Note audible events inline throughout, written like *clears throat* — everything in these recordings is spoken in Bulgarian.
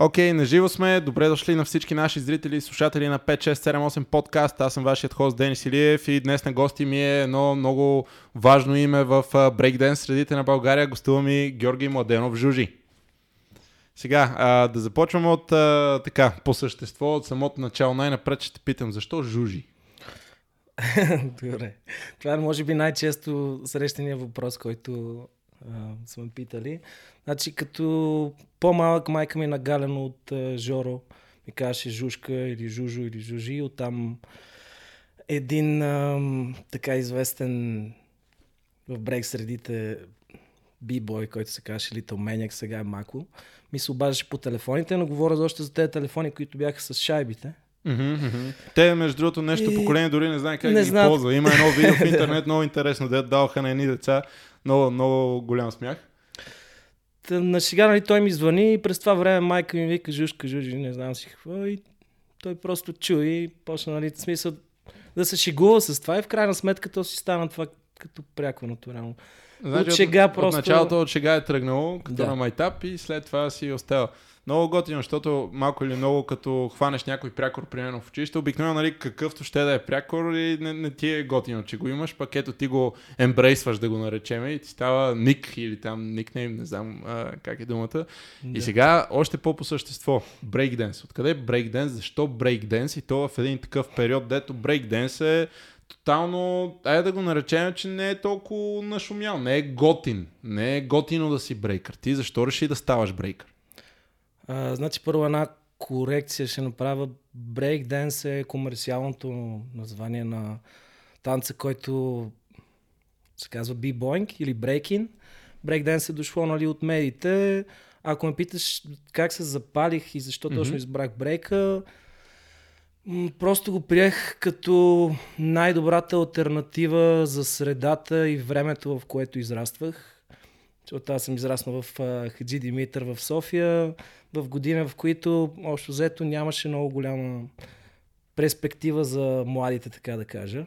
Окей, okay, наживо сме. Добре дошли на всички наши зрители и слушатели на 5678 подкаст. Аз съм вашият хост Денис Илиев и днес на гости ми е едно много важно име в брейкден средите на България. Гостува ми Георги Младенов Жужи. Сега, а, да започвам от а, така, по същество, от самото начало. Най-напред ще те питам, защо Жужи? *laughs* Добре. Това е, може би, най-често срещания въпрос, който а, сме питали. Значи, като по-малък майка ми е нагалено от а, Жоро, ми казваше Жушка или Жужо или Жужи. Оттам един а, така известен в брейк средите бибой, който се казваше Little Maniac, сега е Мако. Ми се обаждаше по телефоните, но говоря още за тези телефони, които бяха с шайбите. Mm-hmm. Те, между другото, нещо и... поколение дори не знае как не да ги знам. ползва. Има едно видео в *laughs* интернет, много интересно, де даваха на едни деца. Много, много голям смях. Та, на сега нали, той ми звъни и през това време майка ми вика Жушка, Жужи, не знам си какво. И той просто чу и почна, нали, смисъл да се шегува с това и в крайна сметка то си стана това като пряко натурално. Значи, от шега от, просто... От началото от шега е тръгнало, като да. на майтап и след това си остава. Много готино, защото малко или много като хванеш някой прякор, примерно в училище, обикновено, нали, какъвто ще да е прякор и не, не ти е готино, че го имаш, пък ето ти го ембрейсваш да го наречем и ти става ник или там никнейм, не знам а, как е думата. Да. И сега още по-по същество, брейкденс. Откъде е брейкденс? Защо брейкденс? И то в един такъв период, дето брейкденс е тотално, айде да го наречем, че не е толкова нашумял, не е готин, не е готино да си брейкър. Ти защо реши да ставаш брейкър? А, значи първо една корекция ще направя. Брейкденс е комерциалното название на танца, който се казва бибоинг или брейкин. Брейкденс е дошло нали, от медиите. Ако ме питаш как се запалих и защо mm-hmm. точно избрах брейка, Просто го приех като най-добрата альтернатива за средата и времето, в което израствах. Защото аз съм израснал в Хаджи Димитър в София, в година, в които общо взето нямаше много голяма перспектива за младите, така да кажа.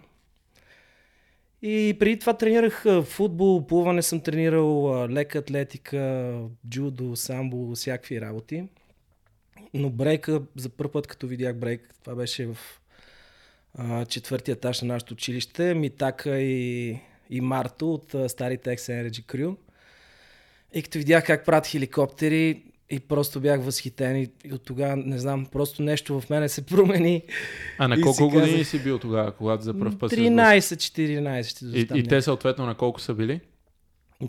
И преди това тренирах футбол, плуване съм тренирал, лека атлетика, джудо, самбо, всякакви работи. Но брейка, за първ път като видях брейк, това беше в а, четвъртия етаж на нашето училище, Митака и, и Марто от старите X-Energy Crew. И като видях как правят хеликоптери, и просто бях възхитен и, и от тогава, не знам, просто нещо в мене се промени. А на колко години казах, си бил тогава, когато за първ път 13-14. И, и те съответно на колко са били?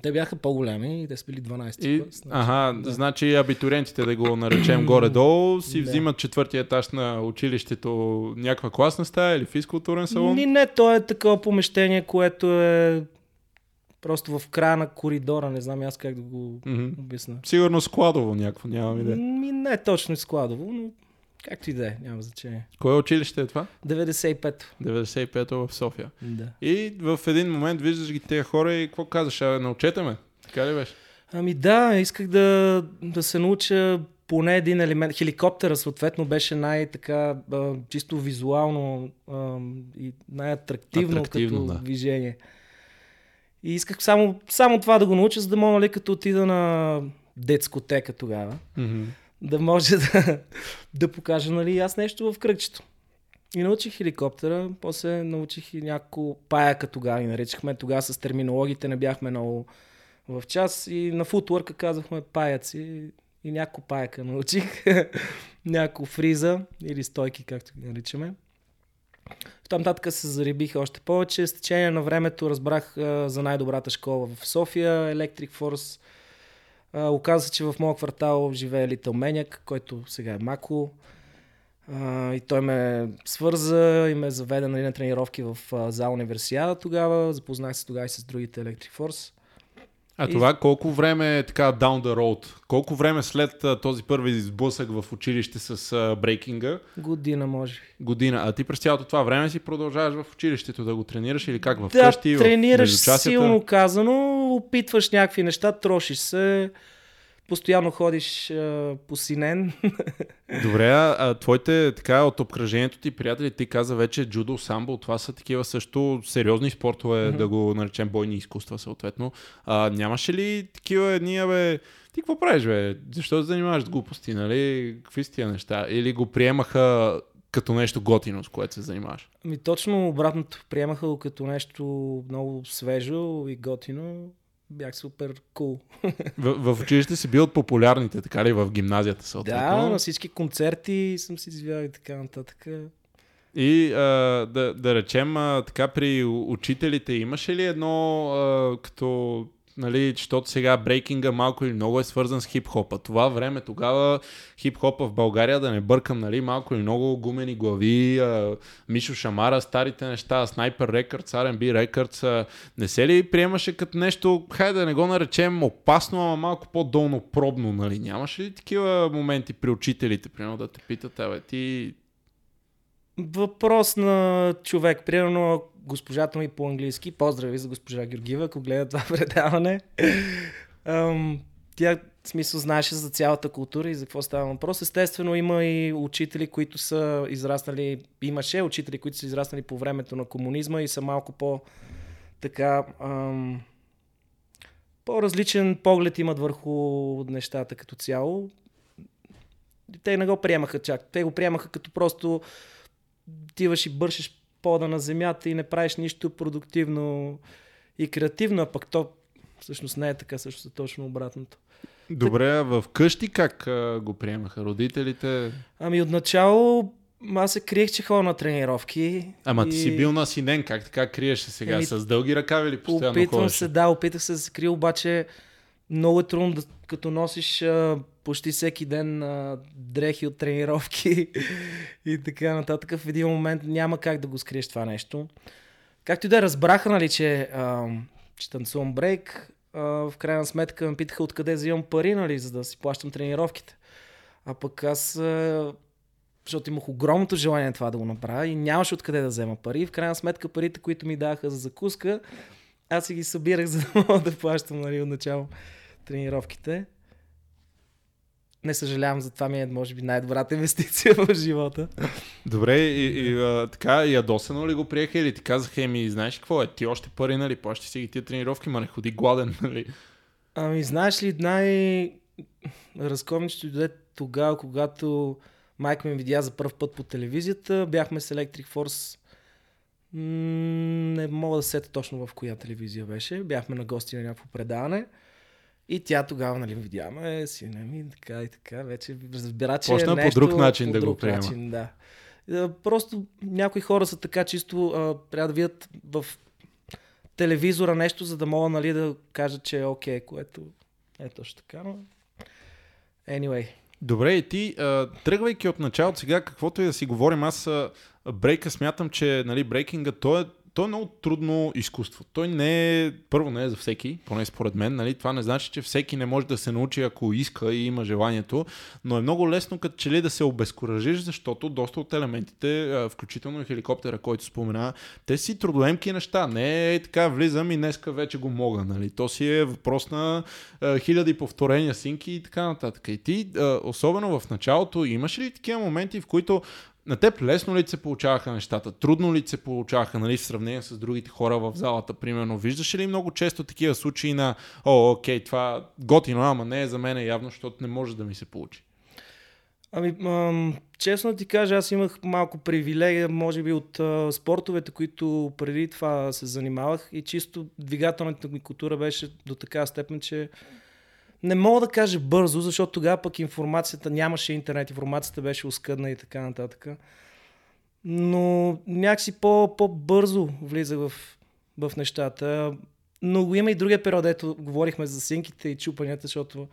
Те бяха по-големи и те са били 12 и, клас. Значи, ага, да. значи абитуриентите, да го наречем *clears throat* горе-долу, си да. взимат четвъртия етаж на училището някаква класна стая или физкултурен салон? Не, не, то е такова помещение, което е просто в края на коридора, не знам аз как да го mm-hmm. обясна. Сигурно складово някакво, нямам идея. Ми, не точно складово, но Както и да е, няма значение. Кое училище е това? 95-то. 95-то в София. Да. И в един момент виждаш ги тези хора и какво казваш? А, научете ме. Така ли беше? Ами да, исках да, да се науча поне един елемент. Хеликоптера съответно беше най-така чисто визуално и най-атрактивно Атрактивно, като да. движение. И исках само, само това да го науча, за да мога, нали, като отида на детскотека тогава. Mm-hmm да може да, да покажа нали, аз нещо в кръгчето. И научих хеликоптера, после научих и няколко паяка тогава и наричахме. Тогава с терминологите не бяхме много в час и на футворка казахме паяци и няколко паяка научих. *laughs* няколко фриза или стойки, както ги наричаме. Там татък се зарибиха още повече. С течение на времето разбрах за най-добрата школа в София, Electric Force оказа се, че в моят квартал живее Литъл Меняк, който сега е Мако. И той ме свърза и ме заведе нали, на тренировки в а, универсиада тогава. Запознах се тогава и с другите Electric Force. А и... това колко време е така down the road? Колко време след а, този първи сблъсък в училище с а, брейкинга? Година, може. Година. А ти през цялото това време си продължаваш в училището да го тренираш или как? В да, къщи, тренираш в силно казано, опитваш някакви неща, трошиш се. Постоянно ходиш а, посинен. *laughs* Добре, а, а твоите така от обкръжението ти приятели, ти каза вече джудо, самбо, това са такива също сериозни спортове, mm-hmm. да го наречем бойни изкуства съответно. А, нямаше ли такива едни, бе, ти какво правиш, бе? Защо се занимаваш с глупости, нали? Какви са тия неща? Или го приемаха като нещо готино, с което се занимаваш? Ми точно обратното. Приемаха го като нещо много свежо и готино. Бях супер кул. Cool. В, в училище си бил от популярните, така ли, в гимназията съответно? Да, на всички концерти съм си извял и така нататък. И а, да, да речем, а, така при учителите имаше ли едно а, като нали, защото сега брейкинга малко или много е свързан с хип-хопа. Това време, тогава хип-хопа в България, да не бъркам, нали, малко или много гумени глави, а, Мишо Шамара, старите неща, Снайпер Records, R&B а, не се ли приемаше като нещо, хайде да не го наречем опасно, ама малко по-долно пробно, нали? Нямаше ли такива моменти при учителите, примерно да те питат, абе, ти Въпрос на човек. Примерно госпожата ми по-английски. Поздрави за госпожа Георгиева, ако гледа това *laughs* предаване. тя в смисъл знаеше за цялата култура и за какво става въпрос. Естествено има и учители, които са израснали, имаше учители, които са израснали по времето на комунизма и са малко по така ам, по-различен поглед имат върху нещата като цяло. Те не го приемаха чак. Те го приемаха като просто отиваш и бършиш пода на земята и не правиш нищо продуктивно и креативно, а пък то всъщност не е така, също е точно обратното. Добре, а в къщи как а, го приемаха родителите? Ами отначало аз се криех, че ходя на тренировки. Ама и... ти си бил насинен, как така криеше сега? Еми, с дълги ръкави или постоянно Опитвам ходиш? се, да, опитах се да се крия, обаче много е трудно да, като носиш а, почти всеки ден а, дрехи от тренировки *laughs* и така нататък. В един момент няма как да го скриеш това нещо. Както и да разбраха, нали, че, а, че танцувам брейк, а, в крайна сметка ме питаха откъде взимам пари, нали, за да си плащам тренировките. А пък аз, а, защото имах огромното желание това да го направя и нямаше откъде да взема пари. В крайна сметка парите, които ми даха за закуска, аз си ги събирах, *laughs* за да мога да плащам нали, отначало тренировките. Не съжалявам, за това ми е, може би, най-добрата инвестиция *laughs* в живота. Добре, и, и а, така, ядосано ли го приеха или ти казаха, еми, знаеш какво е, ти още пари, нали, плащи си ги тия тренировки, ма не ходи гладен, *laughs* нали? Ами, знаеш ли, най разковничето дойде тогава, когато майка ми видя за първ път по телевизията, бяхме с Electric Force не мога да сета точно в коя телевизия беше. Бяхме на гости на някакво предаване. И тя тогава, нали, видяме, сина ми, така и така, вече разбира, че Почна е нещо, по друг начин по да друг го приема. Начин, да. Просто някои хора са така чисто, а, трябва да видят в телевизора нещо, за да могат нали, да кажат, че е окей, което е точно така, но... Anyway. Добре, и ти, а, тръгвайки от началото сега, каквото и да си говорим, аз а, брейка смятам, че нали, брейкинга, той е то е много трудно изкуство. Той не е, първо не е за всеки, поне според мен, нали? това не значи, че всеки не може да се научи, ако иска и има желанието, но е много лесно като че ли да се обезкуражиш, защото доста от елементите, включително и хеликоптера, който спомена, те си трудоемки неща. Не е така, влизам и днеска вече го мога. Нали? То си е въпрос на а, хиляди повторения, синки и така нататък. И ти, а, особено в началото, имаш ли такива моменти, в които на теб лесно ли се получаваха нещата? Трудно ли се получаваха нали, в сравнение с другите хора в залата? Примерно, виждаш ли много често такива случаи на о, окей, това готино, ама не е за мен явно, защото не може да ми се получи? Ами, ам, честно ти кажа, аз имах малко привилегия, може би от а, спортовете, които преди това се занимавах и чисто двигателната ми култура беше до така степен, че не мога да кажа бързо, защото тогава пък информацията, нямаше интернет, информацията беше оскъдна и така нататък. Но някакси по, по-бързо влиза в, в нещата. Но го има и другия период, ето говорихме за синките и чупанията, защото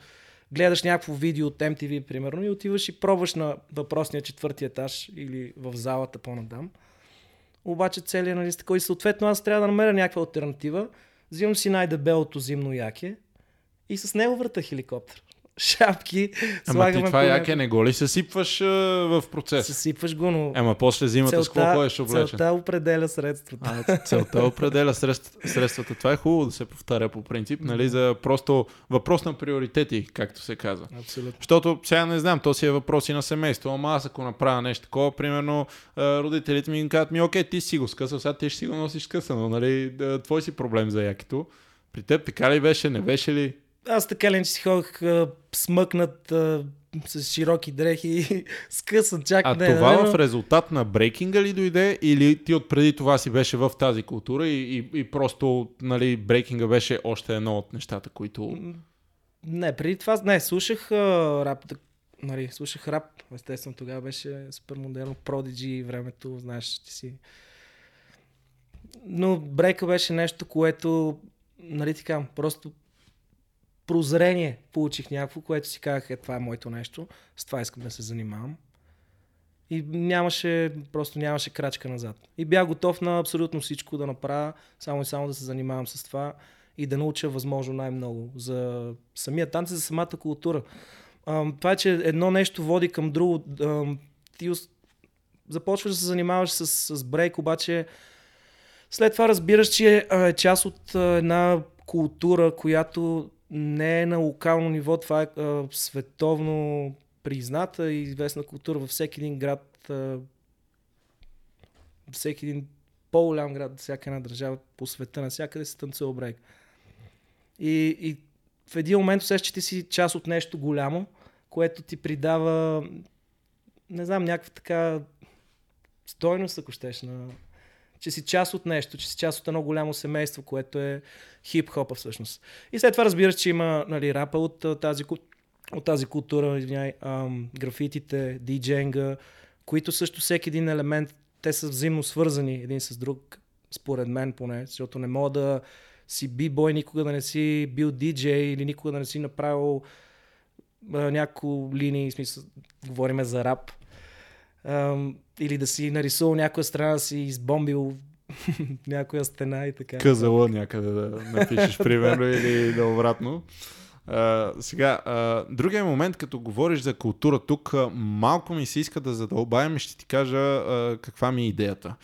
гледаш някакво видео от MTV, примерно, и отиваш и пробваш на въпросния четвърти етаж или в залата по-надам. Обаче целият нали, такой, съответно аз трябва да намеря някаква альтернатива. Взимам си най-дебелото зимно яке, и с него върта хеликоптер. шапки. Ама ти това яке не го ли съсипваш а, в процес? Съсипваш го, но... Ема после зимата целта, с какво ходиш облечен? Целта определя средствата. А, целта определя средствата. Това е хубаво да се повтаря по принцип, нали, за просто въпрос на приоритети, както се казва. Абсолютно. Защото сега не знам, то си е въпрос и на семейство, ама аз ако направя нещо такова, примерно родителите ми казват ми, окей, ти си го скъсал, сега ти ще си го носиш скъсано, нали, твой си проблем за якито. При теб така ли беше, не беше ли? Аз така ли, че си ходих смъкнат а, с широки дрехи, *laughs* скъсан чак. А не, това но... в резултат на брейкинга ли дойде или ти отпреди това си беше в тази култура и, и, и просто нали, брейкинга беше още едно от нещата, които... Не, преди това не, слушах а, рап, нали, слушах рап, естествено тогава беше супер модерно, Prodigy времето, знаеш, ти си... Но брейка беше нещо, което, нали така, просто прозрение получих някакво, което си казах, е това е моето нещо, с това искам да се занимавам. И нямаше, просто нямаше крачка назад. И бях готов на абсолютно всичко да направя, само и само да се занимавам с това и да науча възможно най-много за самия танц и за самата култура. това е, че едно нещо води към друго. ти започваш да се занимаваш с, с брейк, обаче след това разбираш, че е част от една култура, която не е на локално ниво, това е а, световно призната и известна култура във всеки един град, а, всеки един по-голям град, всяка една държава по света, навсякъде се танцува брейк. И, и в един момент усещаш, че ти си част от нещо голямо, което ти придава, не знам, някаква така стойност, ако щеш, на, че си част от нещо, че си част от едно голямо семейство, което е хип-хопа всъщност. И след това разбираш, че има нали, рапа от тази, от тази култура, извиняй, ам, графитите, дидженга, които също всеки един елемент, те са взаимно свързани един с друг, според мен поне, защото не мога да си би-бой, никога да не си бил диджей или никога да не си направил няколко линии, в смисъл, говориме за рап, ам, или да си нарисувал някоя страна, да си избомбил *laughs* някоя стена и така. Казала някъде да напишеш, примерно, или да обратно. Uh, сега, uh, другия момент, като говориш за култура тук, малко ми се иска да задълбаем и ще ти кажа uh, каква ми е идеята.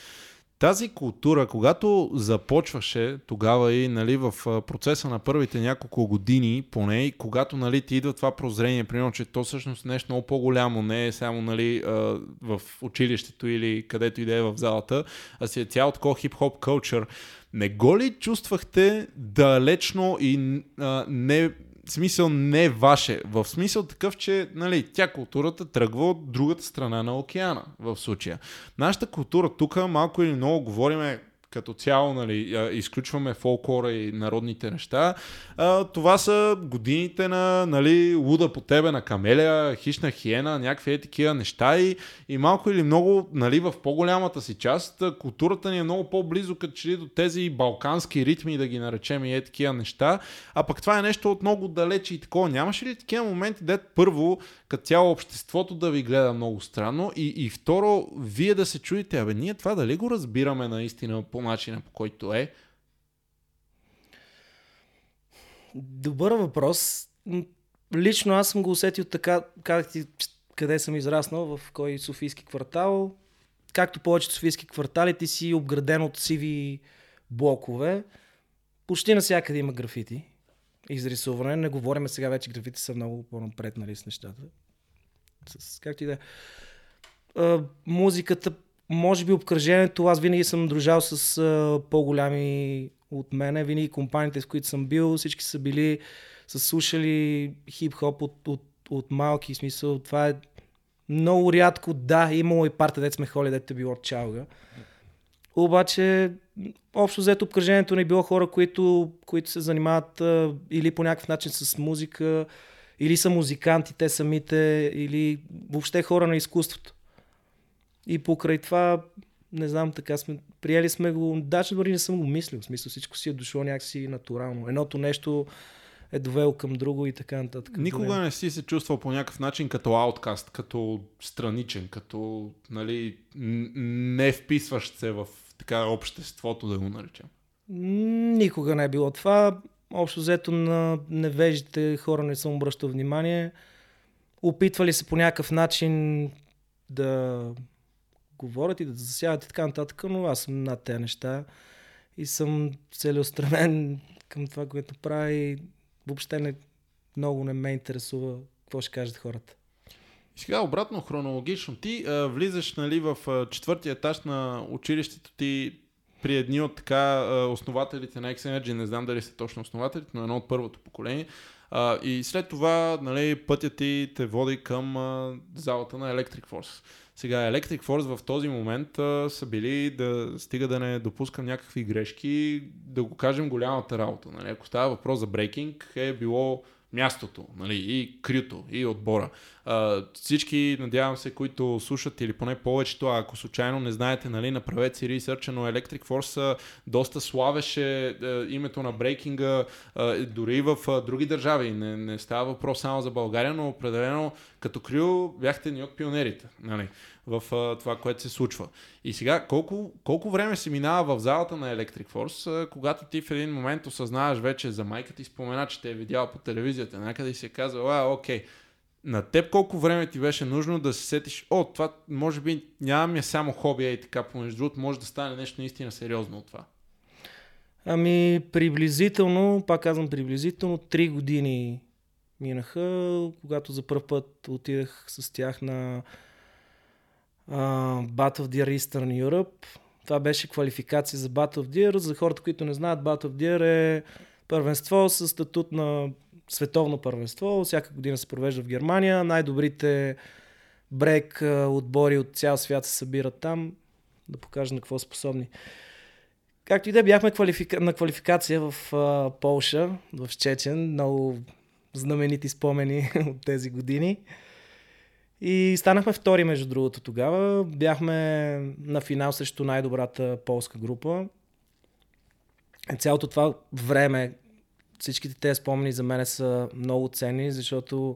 Тази култура, когато започваше тогава и нали, в процеса на първите няколко години, поне, и когато нали, ти идва това прозрение, примерно, че то всъщност нещо много по-голямо, не е само нали, в училището или където и да е в залата, а си е цял такова хип-хоп кълчър. Не го ли чувствахте далечно и а, не смисъл не е ваше. В смисъл такъв, че нали, тя културата тръгва от другата страна на океана в случая. Нашата култура тук малко или много говориме като цяло, нали, изключваме фолклора и народните неща, а, това са годините на нали, луда по тебе на камелия, хищна хиена, някакви е такива неща и, и малко или много нали, в по-голямата си част културата ни е много по-близо като че до тези балкански ритми, да ги наречем и е такива неща, а пък това е нещо от много далече и такова. Нямаше ли такива моменти, дет първо, като цяло обществото да ви гледа много странно и, и второ, вие да се чуете, абе ние това дали го разбираме наистина по начина по който е? Добър въпрос. Лично аз съм го усетил така, как ти, къде съм израснал, в кой софийски квартал. Както повечето софийски квартали, ти си обграден от сиви блокове. Почти навсякъде има графити. Изрисуване. Не говорим сега вече, графити са много по-напред нали, с нещата. С, както и да е. Музиката може би обкръжението, аз винаги съм дружал с а, по-голями от мене, винаги компаниите, с които съм бил, всички са били, са слушали хип-хоп от, от, от малки, смисъл, това е много рядко, да, имало и парта, дет сме холи, дете било чалга. Обаче, общо взето обкръжението не е било хора, които, които се занимават а, или по някакъв начин с музика, или са музиканти те самите, или въобще хора на изкуството. И покрай това, не знам, така сме, приели сме го, даже дори не съм го мислил, в смисъл всичко си е дошло някакси натурално. Едното нещо е довело към друго и така нататък. Никога не си се чувствал по някакъв начин като ауткаст, като страничен, като нали, не вписващ се в така обществото, да го наречем. Никога не е било това. общо взето на невежите хора не съм обръщал внимание. Опитвали се по някакъв начин да говорят и да засяват и така нататък, но аз съм над тези неща и съм целеустремен към това, което правя и въобще не, много не ме интересува какво ще кажат хората. И сега обратно хронологично. Ти а, влизаш нали, в а, четвъртия етаж на училището ти при едни от така основателите на X-Energy, не знам дали са точно основателите, но едно от първото поколение. А, и след това нали, пътят ти те води към а, залата на Electric Force. Сега Electric Force в този момент а, са били да стига да не допускам някакви грешки, да го кажем голямата работа. Нали? Ако става въпрос за брейкинг, е било мястото, нали, и крюто, и отбора. А, всички, надявам се, които слушат или поне повечето, ако случайно не знаете, нали, направете си ресърча, но Electric Force доста славеше а, името на брейкинга а, дори в а, други държави. Не, не става въпрос само за България, но определено като крю бяхте ни от пионерите. Нали в а, това, което се случва. И сега, колко, колко време се минава в залата на Electric Force, а, когато ти в един момент осъзнаваш вече за майка ти спомена, че те е видяла по телевизията някъде и се казва, а, окей, на теб колко време ти беше нужно да се сетиш, о, това може би няма ми е само хоби, и така, помежду другото може да стане нещо наистина сериозно от това. Ами, приблизително, пак казвам приблизително, 3 години минаха, когато за първ път отидах с тях на Battle of Deer Eastern Europe. Това беше квалификация за Battle of Deer. За хората, които не знаят, Battle of Deer е първенство с статут на световно първенство. Всяка година се провежда в Германия. Най-добрите брек отбори от цял свят се събират там да покажат на какво способни. Както и да бяхме квалифика... на квалификация в uh, Полша, в Чечен. Много знаменити спомени *laughs* от тези години. И станахме втори, между другото, тогава. Бяхме на финал срещу най-добрата полска група. И цялото това време, всичките тези спомени за мен са много ценни, защото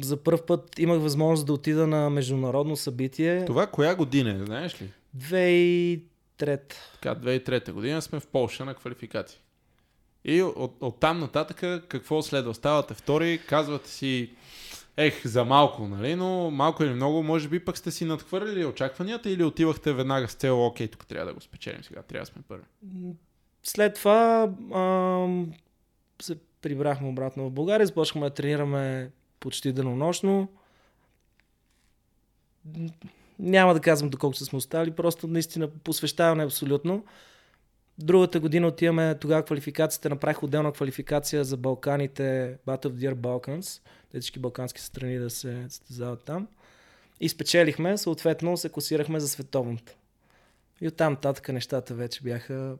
за първ път имах възможност да отида на международно събитие. Това коя година, знаеш ли? 2003. Така, 2003 година сме в Полша на квалификации. И от, от там нататък какво следва? Ставате втори, казвате си Ех, за малко, нали? Но малко или много, може би пък сте си надхвърлили очакванията или отивахте веднага с цел, окей, тук трябва да го спечелим сега, трябва да сме първи. След това ам, се прибрахме обратно в България, започнахме да тренираме почти денонощно. Няма да казвам доколко сме остали, просто наистина посвещаваме абсолютно. Другата година отиваме, тогава квалификацията, направих отделна квалификация за Балканите, Battle of Dear Balkans всички балкански страни да се състезават там. И спечелихме, съответно се класирахме за световното. И оттам нататък нещата вече бяха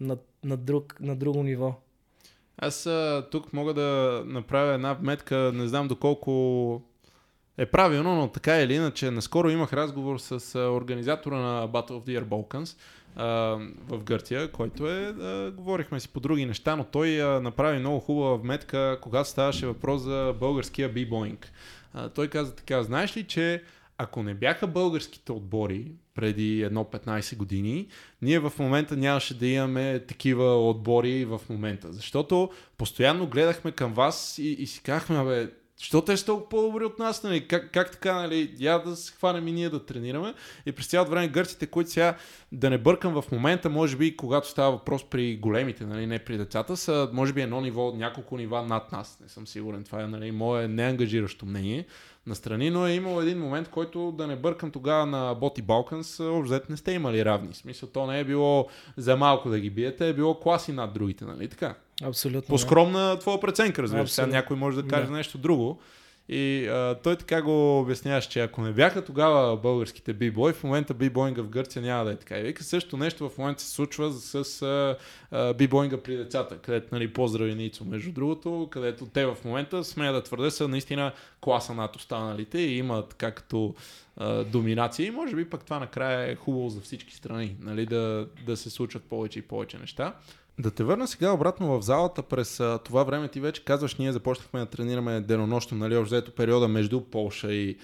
на, на, друг, на друго ниво. Аз а, тук мога да направя една вметка, не знам доколко е правилно, но така или иначе, наскоро имах разговор с а, организатора на Battle of the Air Balkans в Гърция, който е, а, говорихме си по други неща, но той а, направи много хубава вметка, когато ставаше въпрос за българския бибоинг. той каза така, знаеш ли, че ако не бяха българските отбори преди едно 15 години, ние в момента нямаше да имаме такива отбори в момента. Защото постоянно гледахме към вас и, и си казахме, бе, Що те са толкова по-добри от нас, нали? Как, как така, нали? Я да се хванем и ние да тренираме. И през цялото време гърците, които сега да не бъркам в момента, може би, когато става въпрос при големите, нали, не при децата, са, може би, едно ниво, няколко нива над нас. Не съм сигурен. Това е, нали, мое неангажиращо мнение настрани, но е имал един момент, който да не бъркам тогава на Боти Балканс, общо не сте имали равни. В смисъл, то не е било за малко да ги биете, е било класи над другите, нали така? Абсолютно. По скромна да. твоя преценка, разбира се. Сега някой може да каже да. нещо друго. И а, той така го обясняваше, че ако не бяха тогава българските бибой, в момента бибоинга в Гърция няма да е така. И вика също нещо в момента се случва с а, а, бибоинга при децата, където нали, поздрави Ницо, между другото, където те в момента, смея да твърде, са наистина класа над останалите и имат така като а, доминация. И може би пък това накрая е хубаво за всички страни, нали, да, да се случват повече и повече неща. Да те върна сега обратно в залата през а, това време. Ти вече казваш, ние започнахме да тренираме денонощно, нали, взето периода между Полша и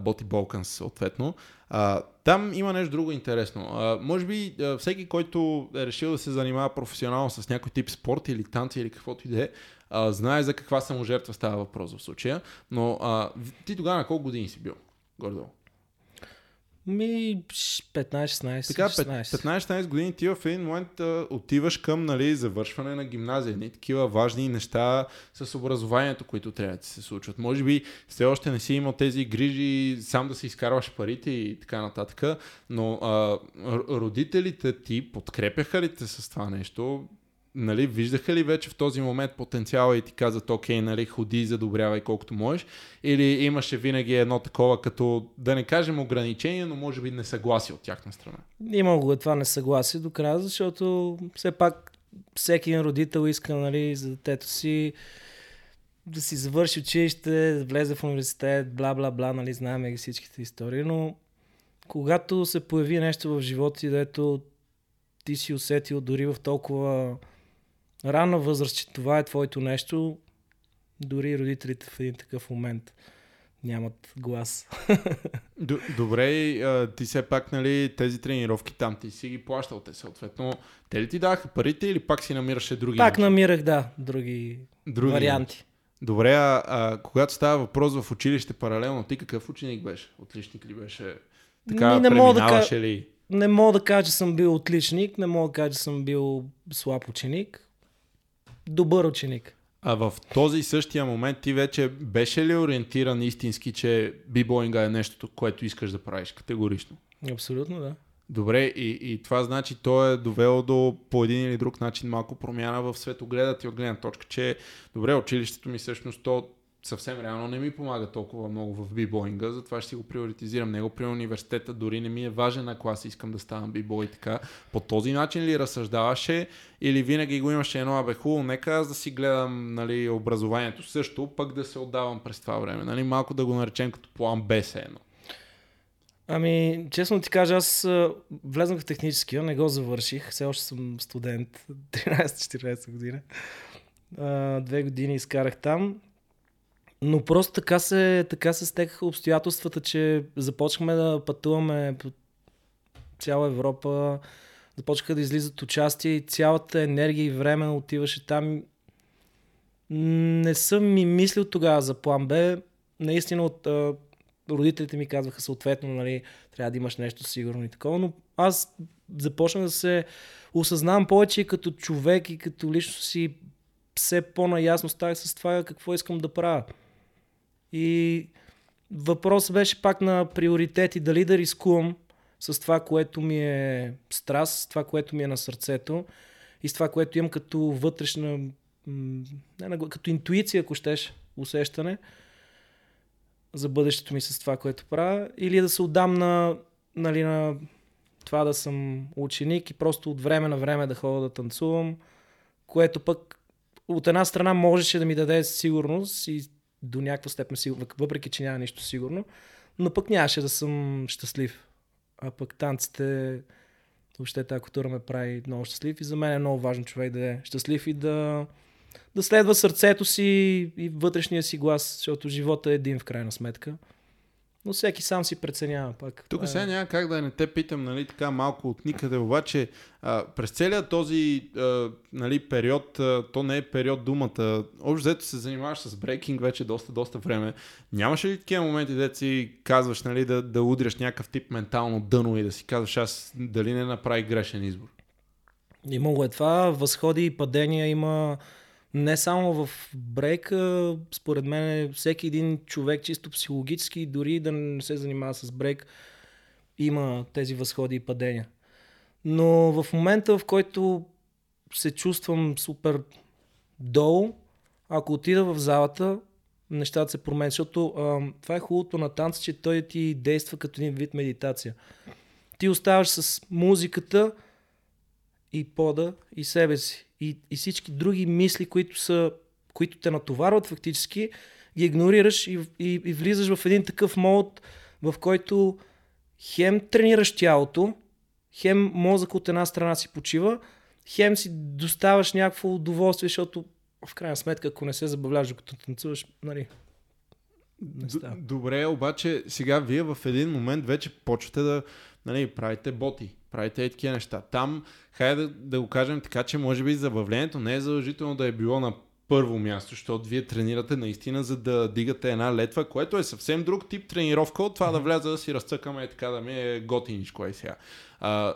Боти Болканс, съответно. А, там има нещо друго интересно. А, може би а, всеки, който е решил да се занимава професионално с някой тип спорт или танци или каквото и да е, знае за каква саможертва става въпрос в случая. Но а, ти тогава на колко години си бил? Гордо? Ми 15-16. Така, 15-16 години ти в един момент а, отиваш към нали, завършване на гимназия. Не такива важни неща с образованието, които трябва да се случват. Може би все още не си имал тези грижи сам да си изкарваш парите и така нататък, но а, родителите ти подкрепяха ли те с това нещо? Нали, виждаха ли вече в този момент потенциала и ти казват, окей, нали, ходи, задобрявай колкото можеш, или имаше винаги едно такова, като да не кажем ограничение, но може би несъгласие от тяхна страна? Имало го това несъгласие до края, защото все пак всеки един родител иска нали, за детето си да си завърши училище, да влезе в университет, бла бла бла, нали, знаем ги всичките истории, но когато се появи нещо в живота ти, дето ти си усетил дори в толкова ранна възраст, че това е твоето нещо, дори родителите в един такъв момент нямат глас. *laughs* Добре, ти все пак, нали, тези тренировки там, ти си ги плащал те съответно. Те ли ти даха парите или пак си намираше други? Пак начин? намирах, да, други, други варианти. Добре, а, а когато става въпрос в училище паралелно, ти какъв ученик беше? Отличник ли беше? Така, не мога да ли? Не мога да кажа, че съм бил отличник, не мога да кажа, че съм бил слаб ученик добър ученик. А в този същия момент ти вече беше ли ориентиран истински, че бибоинга е нещото, което искаш да правиш категорично? Абсолютно, да. Добре, и, и това значи, то е довело до по един или друг начин малко промяна в светогледа ти от гледна точка, че добре, училището ми всъщност то съвсем реално не ми помага толкова много в бибоинга, затова ще си го приоритизирам. Него при университета дори не ми е важен на клас, искам да ставам бибой така. По този начин ли разсъждаваше или винаги го имаше едно, абе хубаво, нека аз да си гледам нали, образованието също, пък да се отдавам през това време. Нали, малко да го наречем като план Б едно. Ами, честно ти кажа, аз влезнах в техническия, не го завърших, все още съм студент, *laughs* 13-14 година. две години изкарах там но просто така се, така се стекаха обстоятелствата, че започнахме да пътуваме по цяла Европа, започнаха да излизат участия и цялата енергия и време отиваше там. Не съм ми мислил тогава за план Б. Наистина от родителите ми казваха съответно, нали, трябва да имаш нещо сигурно и такова, но аз започнах да се осъзнавам повече като човек и като лично си все по-наясно ставах с това какво искам да правя. И въпрос беше пак на приоритети, дали да рискувам с това, което ми е страст, с това, което ми е на сърцето и с това, което имам като вътрешна, не, като интуиция, ако щеш, усещане за бъдещето ми с това, което правя, или да се отдам на, нали, на това да съм ученик и просто от време на време да ходя да танцувам, което пък от една страна можеше да ми даде сигурност и до някаква степен сигурно, въпреки че няма нищо сигурно, но пък нямаше да съм щастлив. А пък танците, въобще тази култура ме прави много щастлив и за мен е много важно човек да е щастлив и да, да следва сърцето си и вътрешния си глас, защото живота е един в крайна сметка. Но всеки сам си преценява пак. Тук сега няма как да не те питам, нали, така малко от никъде, обаче а, през целият този а, нали, период, а, то не е период думата, общо взето се занимаваш с брейкинг вече доста, доста време. Нямаше ли такива моменти, де си казваш, нали, да, да удряш някакъв тип ментално дъно и да си казваш, аз дали не направи грешен избор? Имало е това, възходи и падения има не само в брейка, според мен всеки един човек чисто психологически, дори да не се занимава с брейк, има тези възходи и падения. Но в момента, в който се чувствам супер долу, ако отида в залата, нещата се променят, защото а, това е хубавото на танца, че той ти действа като един вид медитация. Ти оставаш с музиката и пода и себе си и, и всички други мисли, които, са, които те натоварват фактически, ги игнорираш и, и, и влизаш в един такъв мод, в който хем тренираш тялото, хем мозък от една страна си почива, хем си доставаш някакво удоволствие, защото в крайна сметка, ако не се забавляваш докато танцуваш, нали, Добре, обаче сега вие в един момент вече почвате да нали, правите боти, правите и такива неща. Там, хайде да, да го кажем така, че може би забавлението не е задължително да е било на първо място, защото вие тренирате наистина за да дигате една летва, което е съвсем друг тип тренировка от това mm-hmm. да вляза да си разцъкаме и така да ми е готиничко е сега. А,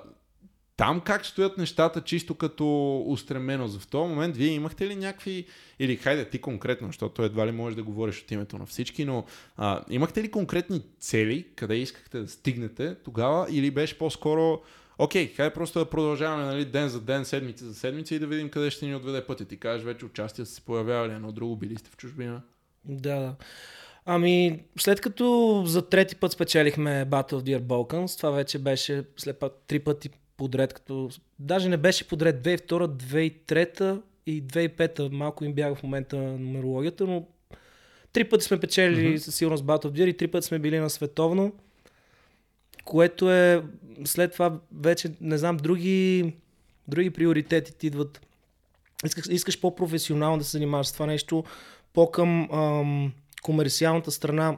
там как стоят нещата чисто като устременост? В този момент вие имахте ли някакви, или хайде ти конкретно, защото едва ли можеш да говориш от името на всички, но а, имахте ли конкретни цели, къде искахте да стигнете тогава, или беше по-скоро Окей, okay, хайде просто да продължаваме нали, ден за ден, седмица за седмица и да видим къде ще ни отведе пътя. Ти кажеш вече участия се появявали едно друго, били сте в чужбина. Да, да. Ами, след като за трети път спечелихме Battle of the Air Balkans, това вече беше след път три пъти подред, като даже не беше подред 2002, 2003 и 2005, малко им бяга в момента нумерологията, но три пъти сме печели mm-hmm. със сигурност Battle of Year и три пъти сме били на световно, което е след това вече, не знам, други, други приоритети ти идват. Искаш, искаш по-професионално да се занимаваш с това нещо, по-към ам, комерциалната страна,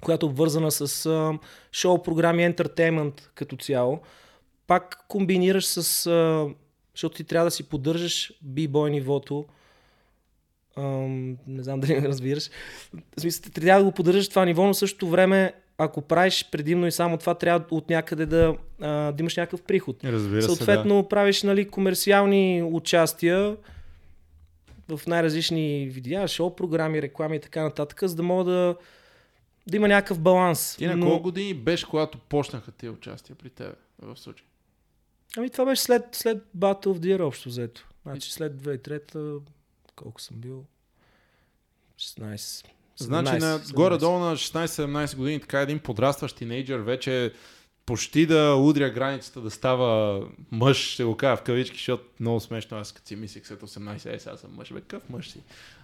която е обвързана с ам, шоу програми, ентертеймент като цяло пак комбинираш с... А, защото ти трябва да си поддържаш бибой нивото. Ам, не знам дали разбираш. В смисъл, трябва да го поддържаш това ниво, но същото време, ако правиш предимно и само това, трябва от някъде да, а, да имаш някакъв приход. Разбира Съответно, се, да. правиш нали, комерциални участия в най-различни видеа, шоу програми, реклами и така нататък, за да мога да, да има някакъв баланс. Ти на но... колко години беше, когато почнаха тези участия при теб в случай? Ами това беше след, след Battle of the Year общо взето. Значи след 2003-та, колко съм бил? 16. Значи на, горе-долу на 16-17 години така един подрастващ тинейджър вече почти да удря границата да става мъж, ще го кажа в кавички, защото много смешно, аз като си мислих след 18, е, сега съм мъж, бе, къв мъж си.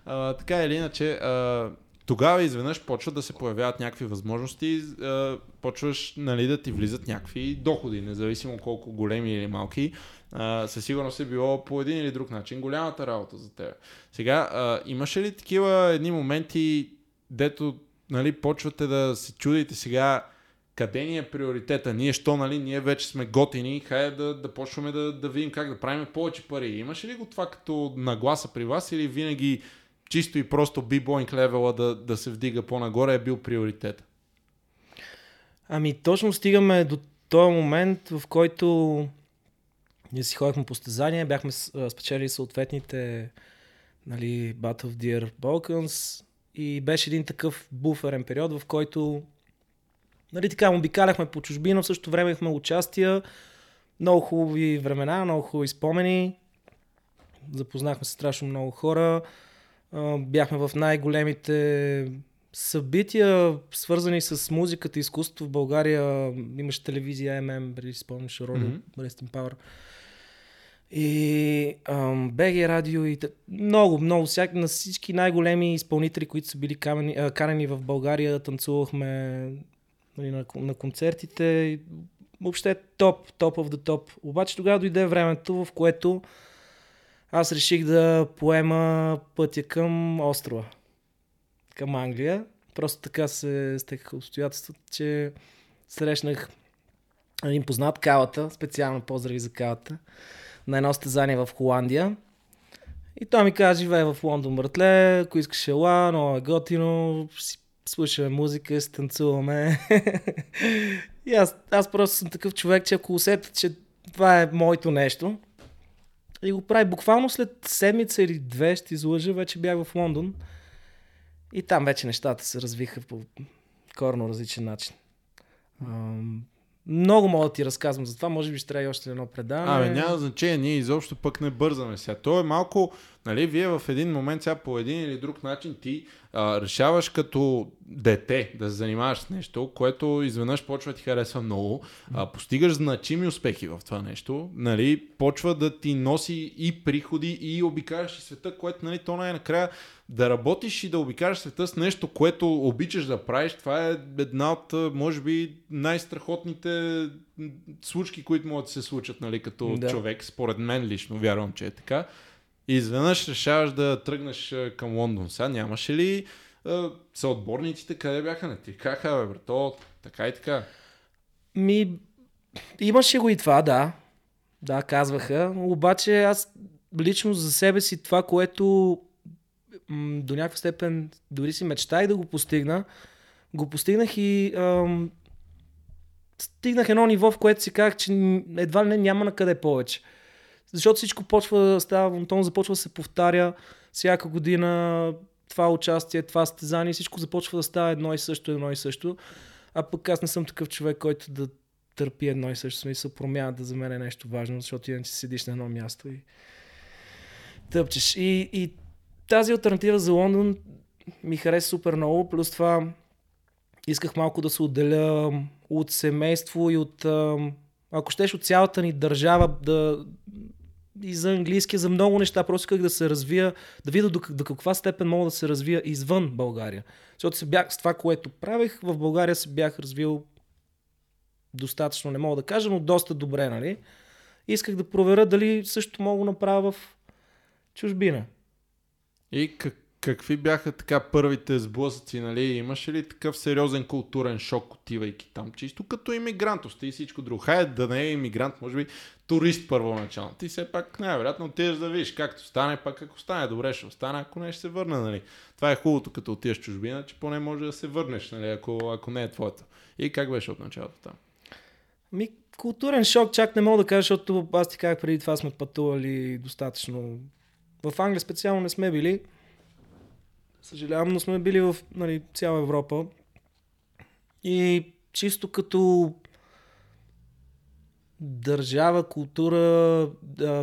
А, така или иначе, а, тогава изведнъж почват да се появяват някакви възможности, а, почваш нали, да ти влизат някакви доходи, независимо колко големи или малки. А, със сигурност е било по един или друг начин голямата работа за теб. Сега, а, имаше ли такива едни моменти, дето нали, почвате да се чудите сега къде ни е приоритета? Ние, що, нали, ние вече сме готини, хайде да, да почваме да, да видим как да правим повече пари. Имаше ли го това като нагласа при вас или винаги чисто и просто бибоинг левела да, да се вдига по-нагоре е бил приоритет? Ами точно стигаме до този момент, в който ние си ходихме по стезания, бяхме спечели съответните нали, Battle of Deer Balkans и беше един такъв буферен период, в който нали, така обикаляхме по чужбина, в същото време имахме участия, много хубави времена, много хубави спомени, запознахме се страшно много хора, бяхме в най-големите събития, свързани с музиката и изкуството в България. Имаше телевизия ММ, преди си спомняш, Роdo, mm-hmm. Rest in Power. И ам, БГ радио и много, много, всяк, на всички най-големи изпълнители, които са били камени, а, канени в България, танцувахме нали, на, на концертите. Въобще топ, топ of the топ. Обаче тогава дойде времето, в което аз реших да поема пътя към острова, към Англия. Просто така се стекаха обстоятелствата, че срещнах един познат калата, специално поздрави за калата, на едно стезание в Холандия. И той ми каза, живее в Лондон, братле, ако искаш ела, много е готино, слушаме музика, си танцуваме. *laughs* и аз, аз просто съм такъв човек, че ако усетя, че това е моето нещо, и го прави буквално след седмица или две, ще излъжа, вече бях в Лондон. И там вече нещата се развиха по корно различен начин. Ам, много мога да ти разказвам за това, може би ще трябва и още едно предаване. Абе, няма значение, ние изобщо пък не бързаме сега. То е малко, Нали, вие в един момент сега по един или друг начин ти а, решаваш като дете да се занимаваш с нещо, което изведнъж почва да ти харесва много, а, постигаш значими успехи в това нещо, нали, почва да ти носи и приходи и обикаляш и света, което нали, то най-накрая да работиш и да обикаляш света с нещо, което обичаш да правиш, това е една от, може би, най-страхотните случки, които могат да се случат, нали, като да. човек. Според мен лично вярвам, че е така. И изведнъж решаваш да тръгнеш към Лондон. Сега нямаше ли съотборниците къде бяха? Не ти каха, бе, брато, така и така. Ми, имаше го и това, да. Да, казваха. Обаче аз лично за себе си това, което м- до някаква степен дори си мечтах да го постигна, го постигнах и ам, стигнах едно ниво, в което си казах, че едва ли не няма на къде повече. Защото всичко почва става, монотон започва да се повтаря всяка година това участие, това стезание, всичко започва да става едно и също, едно и също. А пък аз не съм такъв човек, който да търпи едно и също смисъл. Промяната за мен е нещо важно, защото иначе седиш на едно място и тъпчеш. И, и тази альтернатива за Лондон ми хареса супер много. Плюс това исках малко да се отделя от семейство и от, ако щеш, от цялата ни държава да, и за английски, за много неща. Просто исках да се развия, да видя до, до каква степен мога да се развия извън България. Защото се бях, с това, което правех, в България се бях развил достатъчно, не мога да кажа, но доста добре, нали? Исках да проверя дали също мога да направя в чужбина. И как, какви бяха така първите сблъсъци, нали? Имаше ли такъв сериозен културен шок, отивайки там? Чисто като иммигрант, и всичко друго. Хайде да не е иммигрант, може би турист първоначално. Ти все пак най-вероятно отидеш да видиш както стане, пак ако стане добре ще остане, ако не ще се върне, нали. Това е хубавото като отидеш чужбина, че поне може да се върнеш, нали, ако, ако не е твоето. И как беше от началото там? Ми, културен шок чак не мога да кажа, защото аз ти казах преди това сме пътували достатъчно. В Англия специално не сме били. Съжалявам, но сме били в нали, цяла Европа. И чисто като държава, култура,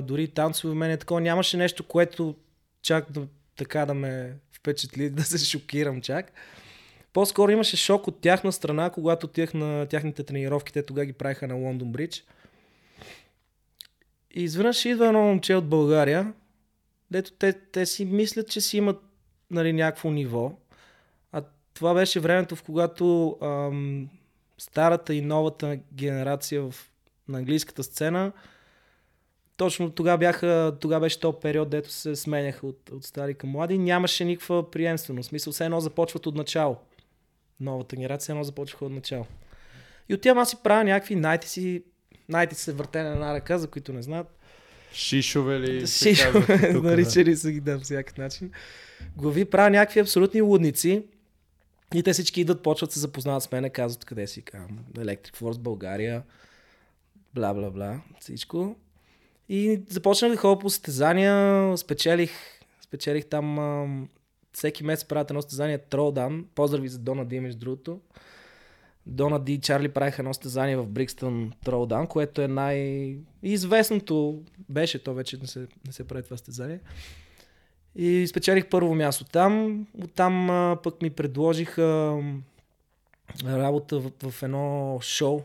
дори танцове, мен е такова. Нямаше нещо, което чак да, така да ме впечатли, *laughs* да се шокирам чак. По-скоро имаше шок от тяхна страна, когато отивах на тяхните тренировки, те тогава ги правиха на Лондон Бридж. И изведнъж идва едно момче от България, дето те, те си мислят, че си имат нали, някакво ниво. А това беше времето, в когато ам, старата и новата генерация в на английската сцена. Точно тогава, бяха, тогава беше този период, дето се сменяха от, от стари към млади. Нямаше никаква приемственост. Смисъл, все едно започват от начало. Новата генерация едно започваха от начало. И отивам аз си правя някакви найти си, найти се въртене на една ръка, за които не знаят. Шишове ли? Шишове, *laughs* наричали са ги да, всякакъв начин. Глави правя някакви абсолютни лудници. И те всички идват, почват се запознават с мене, казват къде си, казвам, Electric Force България бла бла бла, всичко. И започнах да ходя по състезания, спечелих, спечелих там а, всеки месец правят едно състезание Тролдан. Поздрави за Дона Ди, между другото. Дона Ди и Чарли правиха едно състезание в Брикстън Тролдан, което е най-известното. Беше то вече, не се, не се прави това състезание. И спечелих първо място там. Оттам пък ми предложиха работа в, в едно шоу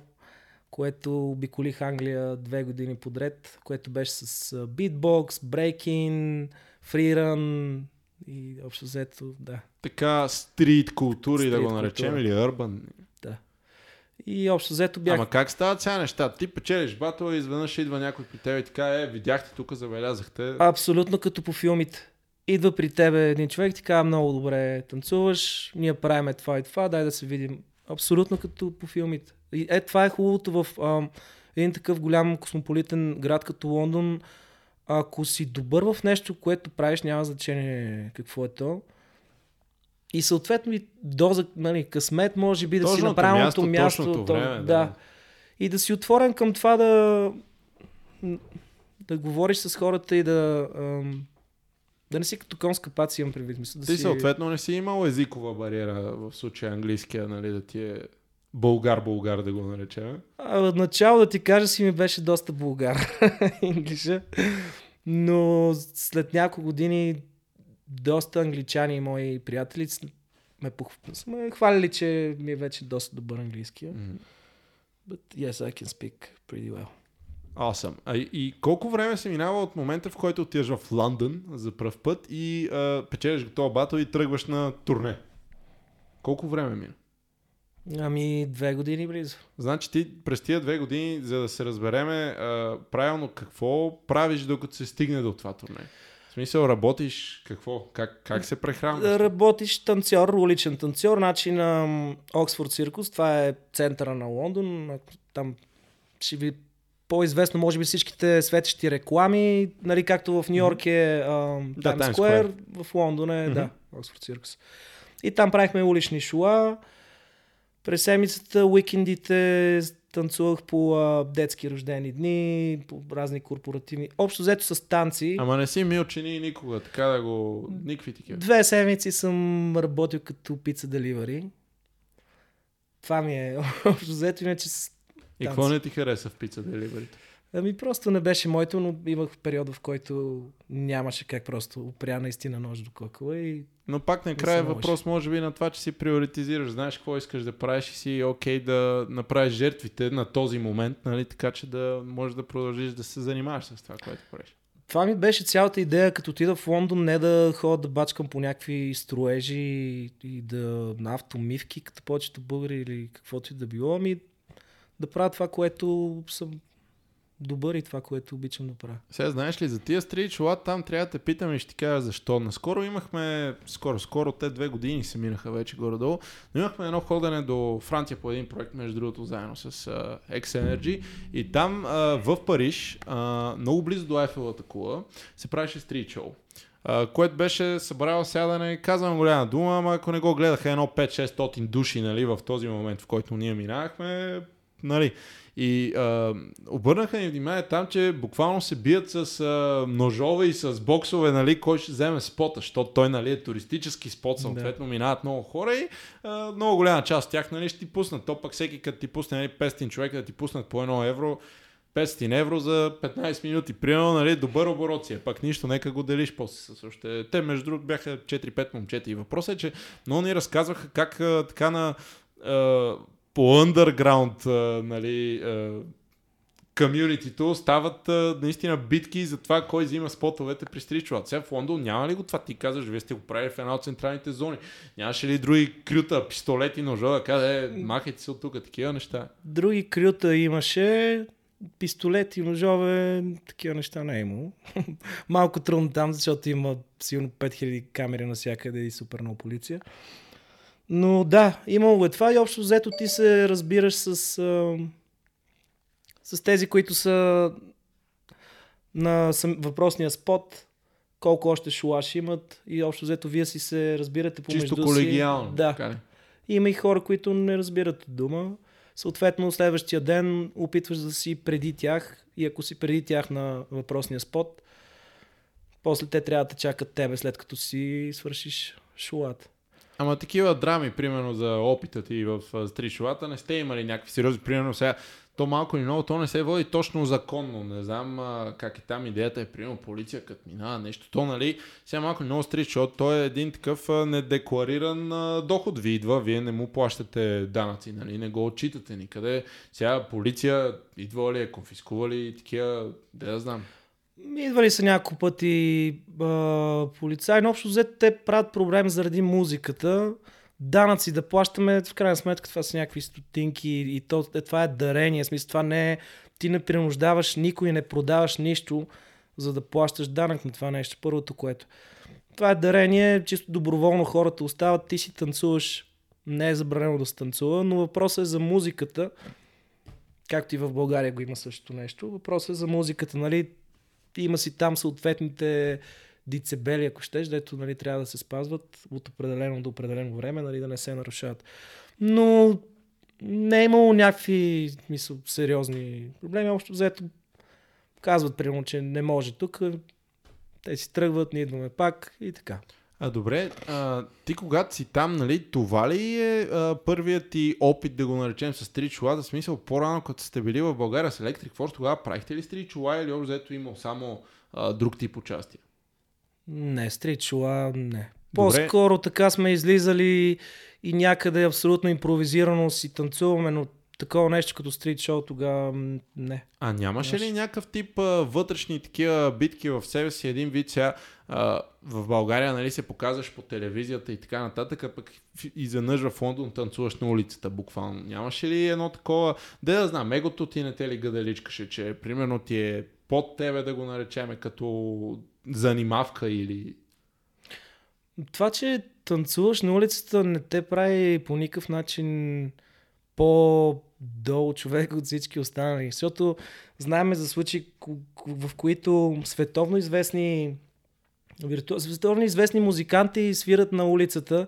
което обиколих Англия две години подред, което беше с битбокс, брейкин, фриран и общо взето, да. Така стрит култури стрит да го наречем култура. или урбан. Да. И общо взето бях... Ама как стават сега неща? Ти печелиш батъл и изведнъж идва някой при теб и така, е, видяхте тук, забелязахте. Абсолютно като по филмите. Идва при тебе един човек, ти казва много добре танцуваш, ние правиме това и това, дай да се видим. Абсолютно като по филмите. И е, това е хубавото в а, един такъв голям космополитен град като Лондон. Ако си добър в нещо, което правиш, няма значение какво е то. И съответно и доза, нали, късмет, може би да си на правилното място. място то, време, да. да. И да си отворен към това да, да говориш с хората и да, да не си като конска паци, имам предвид. Мисля, да Ти си... съответно не си имал езикова бариера в случая английския, нали, да ти е Българ-българ да го наречем. А, от начало да ти кажа си ми беше доста българ *laughs* инглиша. Но след няколко години доста англичани и мои приятели ме, пох... ме хвалили, че ми е вече доста добър английски. Mm-hmm. But yes, I can speak pretty well. Awesome. А, и колко време се минава от момента, в който отиваш в Лондон за първ път и а, печелиш този батъл и тръгваш на турне? Колко време мина? Ами две години близо. Значи ти през тия две години, за да се разбереме а, правилно какво правиш докато се стигне до това турне? В смисъл, работиш какво? Как, как се прехранваш? Работиш танцор, уличен танцор, значи на Оксфорд Циркус, това е центъра на Лондон, там ще ви по-известно, може би всичките светещи реклами, нали, както в Нью Йорк е Таймс да, Square, в Лондон е, mm-hmm. да, Оксфорд Циркус. И там правихме улични шоа. През седмицата, уикендите танцувах по а, детски рождени дни, по разни корпоративни. Общо взето с танци. Ама не си мил чини никога, така да го... Никакви такива. Две седмици съм работил като пица деливари. Това ми е *laughs* общо взето, иначе с И какво не ти хареса в пица деливарите? Ами просто не беше моето, но имах период, в който нямаше как просто. Опря наистина нож до кокала и но пак накрая въпрос може би на това, че си приоритизираш, знаеш какво искаш да правиш и си окей okay да направиш жертвите на този момент, нали, така че да можеш да продължиш да се занимаваш с това, което правиш. Това ми беше цялата идея, като отида в Лондон, не да ходя да бачкам по някакви строежи и да на автомивки, като повечето българи или каквото и да било, ами да правя това, което съм добър и това, което обичам да правя. Сега знаеш ли, за тия стрит шола там трябва да те питам и ще ти кажа защо. Наскоро имахме, скоро, скоро, те две години се минаха вече горе-долу, но имахме едно ходене до Франция по един проект, между другото, заедно с uh, X-Energy и там uh, в Париж, uh, много близо до Айфелата кула, се правеше стрит шоу. Uh, което беше събрало сядане, казвам голяма дума, ама ако не го гледаха едно 5-600 души нали, в този момент, в който ние минахме, нали, и а, обърнаха ни внимание там, че буквално се бият с а, ножове и с боксове, нали, кой ще вземе спота, защото той нали, е туристически спот, съответно да. минават много хора и а, много голяма част от тях нали, ще ти пуснат. То пък всеки като ти пусне нали, 500 човека да ти пуснат по 1 евро, 500 евро за 15 минути. Примерно, нали, добър оборот си е. Пак нищо, нека го делиш после с още. Те, между другото, бяха 4-5 момчета. И въпросът е, че много ни разказваха как така на по underground, нали, комьюнитито стават а, наистина битки за това кой взима спотовете при стричват. Сега в Лондон няма ли го това? Ти казваш, вие сте го правили в една от централните зони. Нямаше ли други крюта, пистолети, ножа, да каже, махайте се от тук, такива неща? Други крюта имаше, пистолети, ножове, такива неща не е имало. *laughs* Малко трудно там, защото има силно 5000 камери навсякъде и супер много полиция. Но да, имало е това и общо взето ти се разбираш с, а, с тези, които са на сам, въпросния спот, колко още шулаш имат и общо взето вие си се разбирате помежду Чисто колегиално. Си. Да. Така Има и хора, които не разбират дума. Съответно, следващия ден опитваш да си преди тях и ако си преди тях на въпросния спот, после те трябва да чакат тебе след като си свършиш шулата. Ама такива драми, примерно за опита ти в стрит не сте имали някакви сериозни, примерно сега то малко или много, то не се води точно законно. Не знам а, как е там идеята е, примерно полиция, като минава нещо. То, нали, сега малко или много стрит, защото той е един такъв а, недеклариран а, доход ви идва, вие не му плащате данъци, нали, не го отчитате никъде. Сега полиция идва ли е, конфискува ли такива, да я знам. Идвали са няколко пъти полицаи, но общо взето те правят проблем заради музиката. Данъци да плащаме, в крайна сметка това са някакви стотинки и то, е, това е дарение. Смисъл, това не е, ти не принуждаваш никой, не продаваш нищо, за да плащаш данък на това нещо. Първото, което. Това е дарение, чисто доброволно хората остават, ти си танцуваш. Не е забранено да се танцува, но въпросът е за музиката. Както и в България го има същото нещо. Въпросът е за музиката, нали? Има си там съответните децибели, ако щеш, дето нали, трябва да се спазват от определено до определено време, нали, да не се нарушават. Но не е имало някакви мисъл, сериозни проблеми. Общо взето казват, примерно, че не може тук. Те си тръгват, ние идваме пак и така. А, добре, а, ти когато си там, нали, това ли е а, първият ти опит, да го наречем с три чула, в смисъл по-рано, като сте били в България с Electric Force, тогава правихте ли с три чула или общо взето имал само а, друг тип участие? Не, стрит шоу, не. По-скоро Добре. така сме излизали и някъде абсолютно импровизирано си танцуваме, но такова нещо като стрит шоу тогава не. А нямаше ли някакъв тип а, вътрешни такива битки в себе си? Един вид сега а, в България нали, се показваш по телевизията и така нататък, а пък изведнъж в Лондон танцуваш на улицата буквално. Нямаше ли едно такова, да да знам, егото ти не те ли гадаличкаше, че примерно ти е под тебе да го наречеме като занимавка или... Това, че танцуваш на улицата не те прави по никакъв начин по-долу човек от всички останали. Защото знаеме за случаи, в които световно известни световно известни музиканти свират на улицата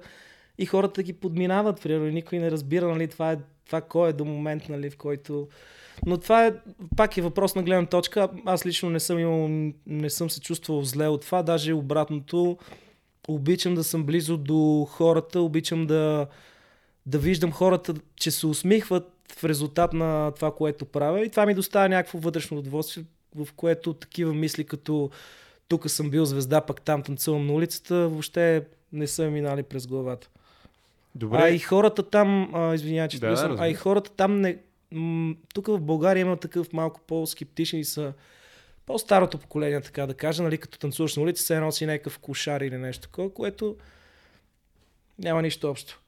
и хората ги подминават. Примерно, никой не разбира нали, това, е, това кой е до момент, нали, в който... Но това е, пак е въпрос на гледна точка. Аз лично не съм имал, не съм се чувствал зле от това, даже обратното. Обичам да съм близо до хората, обичам да, да виждам хората, че се усмихват в резултат на това, което правя. И това ми доставя някакво вътрешно удоволствие, в което такива мисли като тук съм бил звезда, пък там танцувам на улицата, въобще не са минали през главата. Добре. А и хората там, а, извинявай, че да, да, а и хората там не... М- тук в България има такъв малко по-скептични и са по-старото поколение, така да кажа, нали, като танцуваш на улица, се едно си някакъв кошар или нещо такова, което няма нищо общо.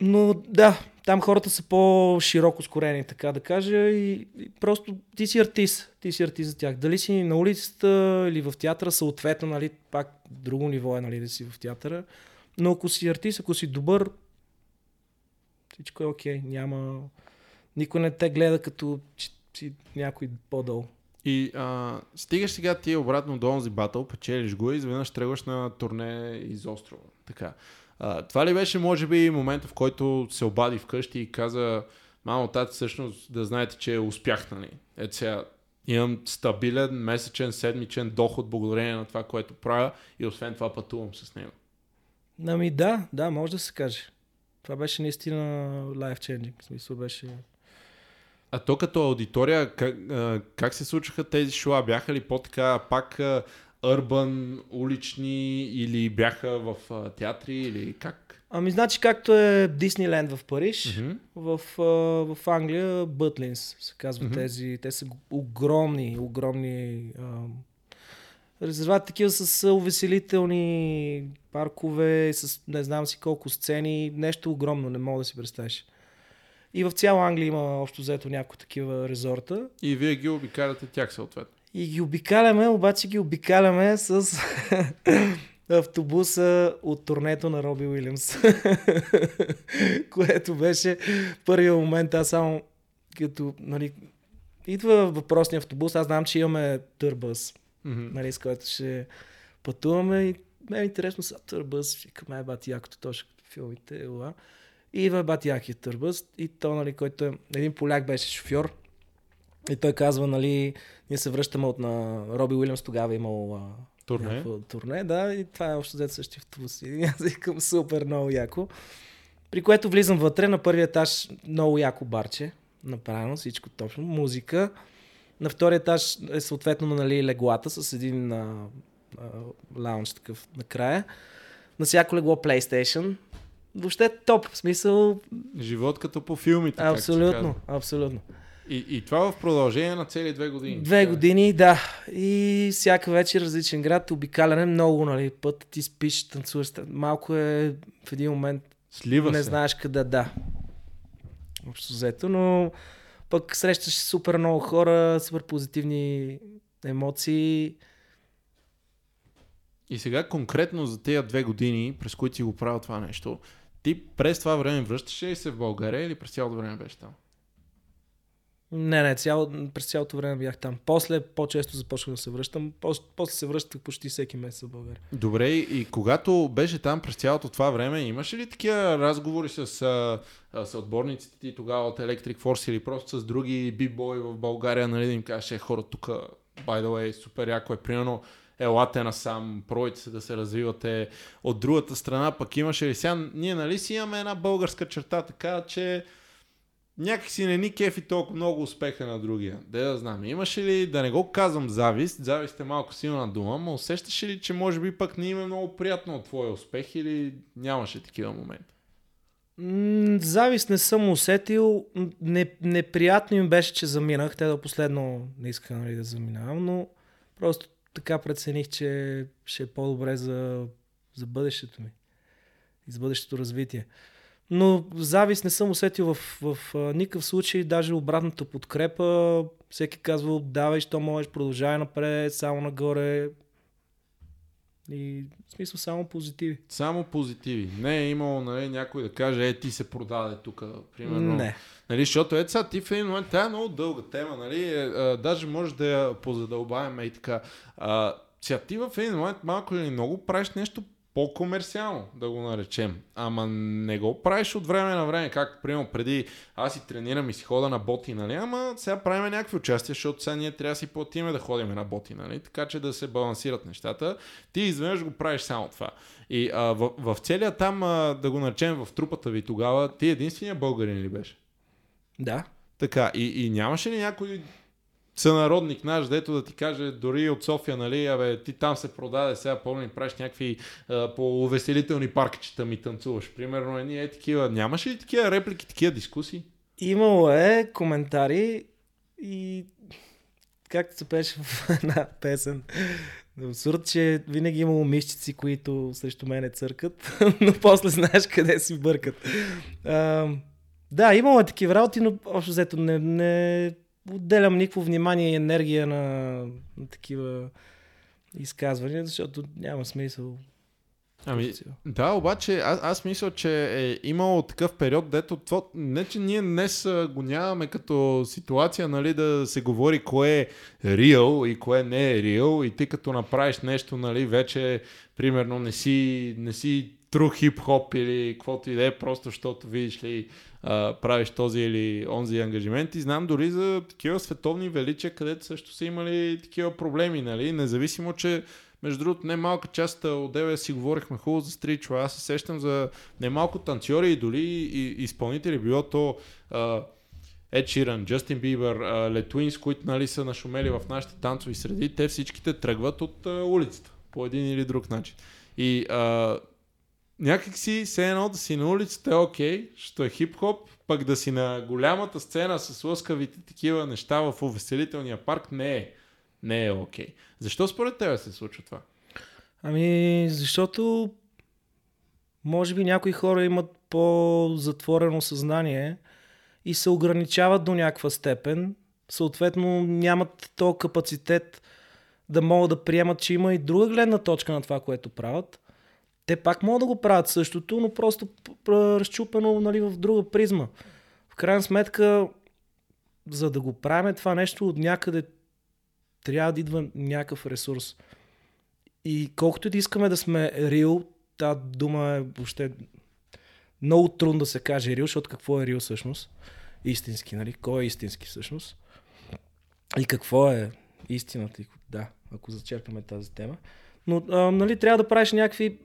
Но да, там хората са по-широко скорени, така да кажа, и, и просто ти си артист, ти си артист за тях. Дали си на улицата или в театъра, съответно, нали, пак друго ниво е, нали, да си в театъра. Но ако си артист, ако си добър, всичко е окей, okay. няма... Никой не те гледа като че си някой по-долу. И а, стигаш сега ти обратно до онзи батъл, печелиш го и изведнъж тръгваш на турне из острова. Така. А, това ли беше, може би, момента, в който се обади вкъщи и каза, мамо, тати, всъщност да знаете, че успях, нали? Ето сега, имам стабилен месечен, седмичен доход благодарение на това, което правя и освен това пътувам с него. Ами да, да, може да се каже. Това беше наистина life changing. В смисъл беше... А то като аудитория, как, как се случваха тези шоа? Бяха ли по-така пак урбан, улични или бяха в а, театри или как? Ами значи както е Дисниленд в Париж, mm-hmm. в, а, в Англия Бътлинс се казва mm-hmm. тези. Те са огромни, огромни а, резервати, такива с увеселителни паркове, с не знам си колко сцени, нещо огромно, не мога да си представиш. И в цяла Англия има общо взето някои такива резорта. И вие ги обикаляте тях съответно. И ги обикаляме, обаче ги обикаляме с *laughs* автобуса от турнето на Роби Уилямс. *laughs* Което беше първият момент, аз само като, нали, идва въпросния автобус, аз знам, че имаме търбъс, mm-hmm. нали, с който ще пътуваме и мен е интересно са търбъс, викаме, е бати якото точно като филмите, ела. И идва бати якия търбъс и то, нали, който е, един поляк беше шофьор, и той казва, нали, ние се връщаме от на Роби Уилямс, тогава е имал турне. турне, да, и това е още взето същия автобус. И *laughs* аз викам супер, много яко. При което влизам вътре на първия етаж, много яко барче, направено, всичко точно, музика. На втория етаж е съответно нали, леглата с един а, а, лаунж такъв накрая. На всяко легло PlayStation. Въобще топ, в смисъл... Живот като по филмите. Абсолютно, абсолютно. И, и това в продължение на цели две години. Две години, да. И всяка вечер различен град, обикаляне много, нали, път ти спиш, танцуваш. Малко е в един момент Слива не се. знаеш къде да. Общо взето, но пък срещаш супер много хора, супер позитивни емоции. И сега конкретно за тези две години, през които си го правил това нещо, ти през това време връщаше ли се в България или през цялото време беше там? Не, не, цяло, през цялото време бях там. После по-често започнах да се връщам. После, после се връщах почти всеки месец в България. Добре, и когато беше там през цялото това време, имаше ли такива разговори с, с отборниците ти тогава от Electric Force или просто с други бибои в България, нали, да им кажеш, е, хора, тук, by the way, супер яко е, примерно, елате насам, пройте се да се развивате. От другата страна пък имаше ли сега, ние нали си имаме една българска черта, така че някакси не ни кефи толкова много успеха на другия. Да да знам. Имаше ли, да не го казвам завист, завист е малко силна дума, но усещаш ли, че може би пък не им е много приятно от твоя успех или нямаше такива моменти? Завист не съм усетил. Не, неприятно им беше, че заминах. Те да последно не искаха нали, да заминавам, но просто така прецених, че ще е по-добре за, за бъдещето ми и за бъдещето развитие. Но завист не съм усетил в, в, в никакъв случай, даже обратната подкрепа. Всеки казва, давай, що можеш, продължавай напред, само нагоре. И в смисъл само позитиви. Само позитиви. Не е имало нали, някой да каже, е ти се продаде тук, примерно. Не. Нали, защото е сега ти в един момент, тя е много дълга тема, нали, е, а, даже може да я позадълбаваме и така. А, сега ти в един момент малко или много правиш нещо по-комерциално, да го наречем. Ама не го правиш от време на време, както примерно преди аз си тренирам и си хода на боти, нали? Ама сега правим някакви участия, защото сега ние трябва да си платиме да ходим на боти, нали? Така че да се балансират нещата. Ти изведнъж го правиш само това. И а, в, в целия там, а, да го наречем в трупата ви тогава, ти единствения българин ли беше? Да. Така, и, и нямаше ли някой сънародник наш, дето да ти каже, дори от София, нали, абе, ти там се продаде, сега помни, правиш някакви а, по-увеселителни паркчета ми танцуваш. Примерно, едни е такива. Нямаше ли такива реплики, такива дискусии? Имало е коментари и както се пеше в една песен. Абсурд, че винаги имало мишчици, които срещу мене църкат, *laughs* но после знаеш къде си бъркат. А, да, имало е такива работи, но общо взето не, не отделям никакво внимание и енергия на, на такива изказвания, защото няма смисъл. Ами, да, обаче аз, аз мисля, че е имало такъв период, дето това, не че ние днес го нямаме като ситуация, нали, да се говори кое е реал и кое не е реал и ти като направиш нещо, нали, вече, примерно, не си, не си тру хип-хоп или каквото и да е, просто защото видиш ли а, правиш този или онзи ангажимент. И знам дори за такива световни величия, където също са имали такива проблеми, нали? Независимо, че между другото, не малка част от тебе си говорихме хубаво за стричва. Аз се сещам за немалко танцори и дори изпълнители, било то Ед Ширан, Джастин Бибър, Летуинс, които нали, са нашумели в нашите танцови среди, те всичките тръгват от а, улицата по един или друг начин. И а, някак си, все едно да си на улицата е окей, що е хип-хоп, пък да си на голямата сцена с лъскавите такива неща в увеселителния парк не е. Не е окей. Защо според тебе се случва това? Ами, защото може би някои хора имат по-затворено съзнание и се ограничават до някаква степен. Съответно, нямат то капацитет да могат да приемат, че има и друга гледна точка на това, което правят те пак могат да го правят същото, но просто разчупено нали, в друга призма. В крайна сметка, за да го правим това нещо от някъде, трябва да идва някакъв ресурс. И колкото да искаме да сме real, тази дума е въобще много трудно да се каже real, защото какво е real всъщност? Истински, нали? Кой е истински всъщност? И какво е истината? Да, ако зачерпаме тази тема. Но а, нали, трябва да правиш някакви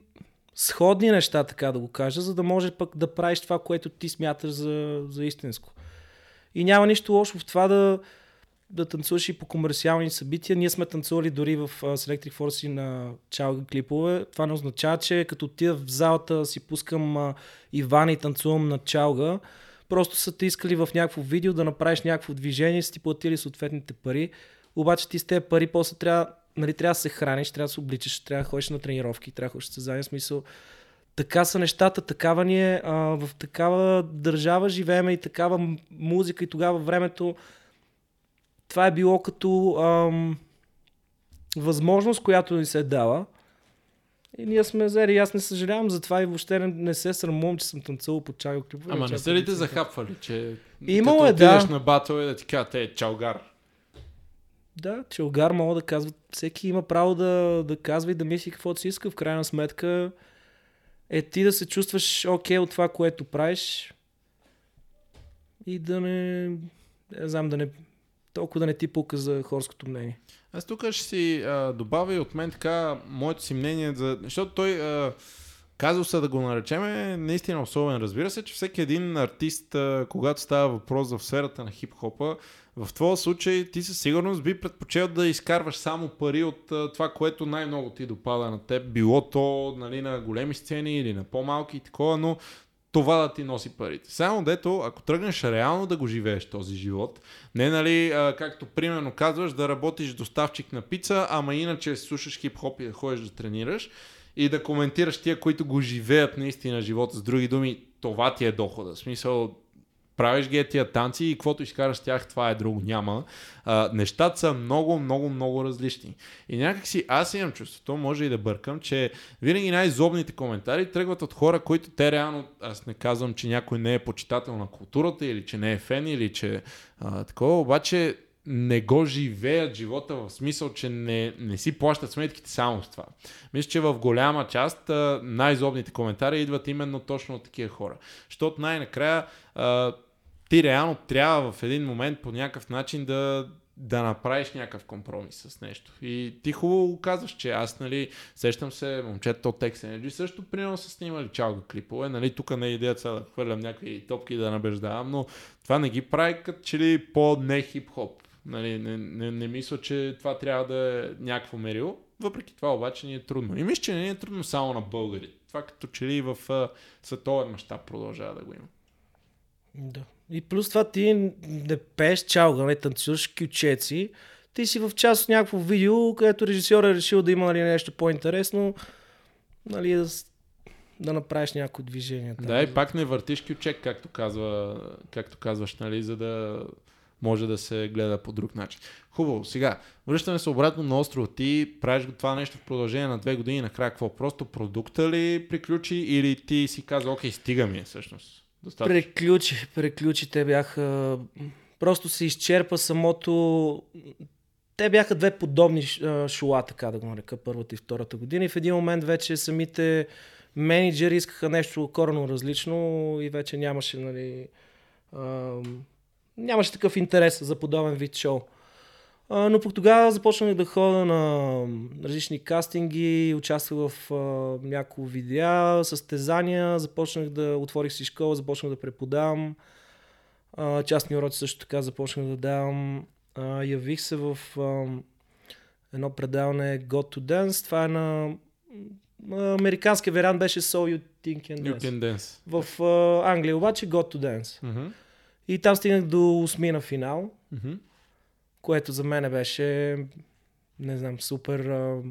сходни неща, така да го кажа, за да може пък да правиш това, което ти смяташ за, за истинско. И няма нищо лошо в това да, да танцуваш и по комерциални събития. Ние сме танцували дори в Selectric Force на чалга клипове. Това не означава, че като отида в залата си пускам Иван и танцувам на чалга. Просто са те искали в някакво видео да направиш някакво движение, са ти платили съответните пари. Обаче ти с тези пари после трябва нали, трябва да се храниш, трябва да се обличаш, трябва да ходиш на тренировки, трябва да ходиш в състезания, смисъл. Така са нещата, такава ни е, а, в такава държава живееме и такава музика и тогава времето това е било като ам, възможност, която ни се е дала. И ние сме взели. Аз не съжалявам за това и въобще не, не се срамувам, че съм танцувал по чайо клипове. Ама не са ли те захапвали, че Имало е, да. на батъл и да ти кажат, е, чалгар. Да, Челгар мога да казва, всеки има право да, да казва и да мисли каквото си иска. В крайна сметка е ти да се чувстваш окей okay от това, което правиш и да не, не знам, да не, толкова да не ти пука за хорското мнение. Аз тук ще си а, добавя и от мен така моето си мнение, за, защото той а, казуса да го наречем наистина особен. Разбира се, че всеки един артист, когато става въпрос в сферата на хип-хопа, в твоя случай ти със сигурност би предпочел да изкарваш само пари от това, което най-много ти допада на теб. Било то нали, на големи сцени или на по-малки и такова, но това да ти носи парите. Само дето, ако тръгнеш реално да го живееш този живот, не нали, а, както примерно казваш, да работиш доставчик на пица, ама иначе слушаш хип-хоп и да ходиш да тренираш и да коментираш тия, които го живеят наистина живота. С други думи, това ти е дохода. В смисъл, правиш ги тия танци и каквото изкараш тях, това е друго. Няма. А, нещата са много, много, много различни. И някакси аз имам чувството, може и да бъркам, че винаги най-злобните коментари тръгват от хора, които те реално, аз не казвам, че някой не е почитател на културата или че не е фен или че а, такова, обаче не го живеят живота в смисъл, че не, не си плащат сметките само с това. Мисля, че в голяма част най-злобните коментари идват именно точно от такива хора. Защото най-накрая ти реално трябва в един момент по някакъв начин да, да направиш някакъв компромис с нещо. И ти хубаво казваш, че аз, нали, сещам се, момчето от Tex Energy също примерно са снимали чалга клипове, нали, тук не е идеята да хвърлям някакви топки да набеждавам, но това не ги прави като че ли по-не хип-хоп. Нали, не, не, не мисля, че това трябва да е някакво мерило. Въпреки това обаче ни е трудно. И мисля, че не е трудно само на българи. Това като че ли в световен мащаб продължава да го има. Да. И плюс това ти не пееш чалга, не танцуваш кючеци. Ти си в част от някакво видео, където режисьор е решил да има нали, нещо по-интересно, нали, да, да направиш някои движение. Да, и пак не въртиш кючек, както, казва, както казваш, нали, за да може да се гледа по друг начин. Хубаво, сега, връщаме се обратно на острова. Ти правиш това нещо в продължение на две години, накрая какво? Просто продукта ли приключи или ти си каза, окей, стига ми е всъщност? Достатъчно. Преключи, преключи. Те бяха... Просто се изчерпа самото... Те бяха две подобни шола, така да го нарека, първата и втората година. И в един момент вече самите менеджери искаха нещо корено различно и вече нямаше, нали, нямаше такъв интерес за подобен вид шоу. А, но пък тогава започнах да ходя на различни кастинги, участвах в а, няколко видеа, състезания, започнах да отворих си школа, започнах да преподавам. А, частни уроци също така започнах да давам. А, явих се в а, едно предаване God to Dance. Това е на американския вариант беше So You Think Can Dance. You can dance. В а, Англия обаче God to Dance. Mm-hmm. И там стигнах до осмина финал, mm-hmm. което за мен беше, не знам, супер а,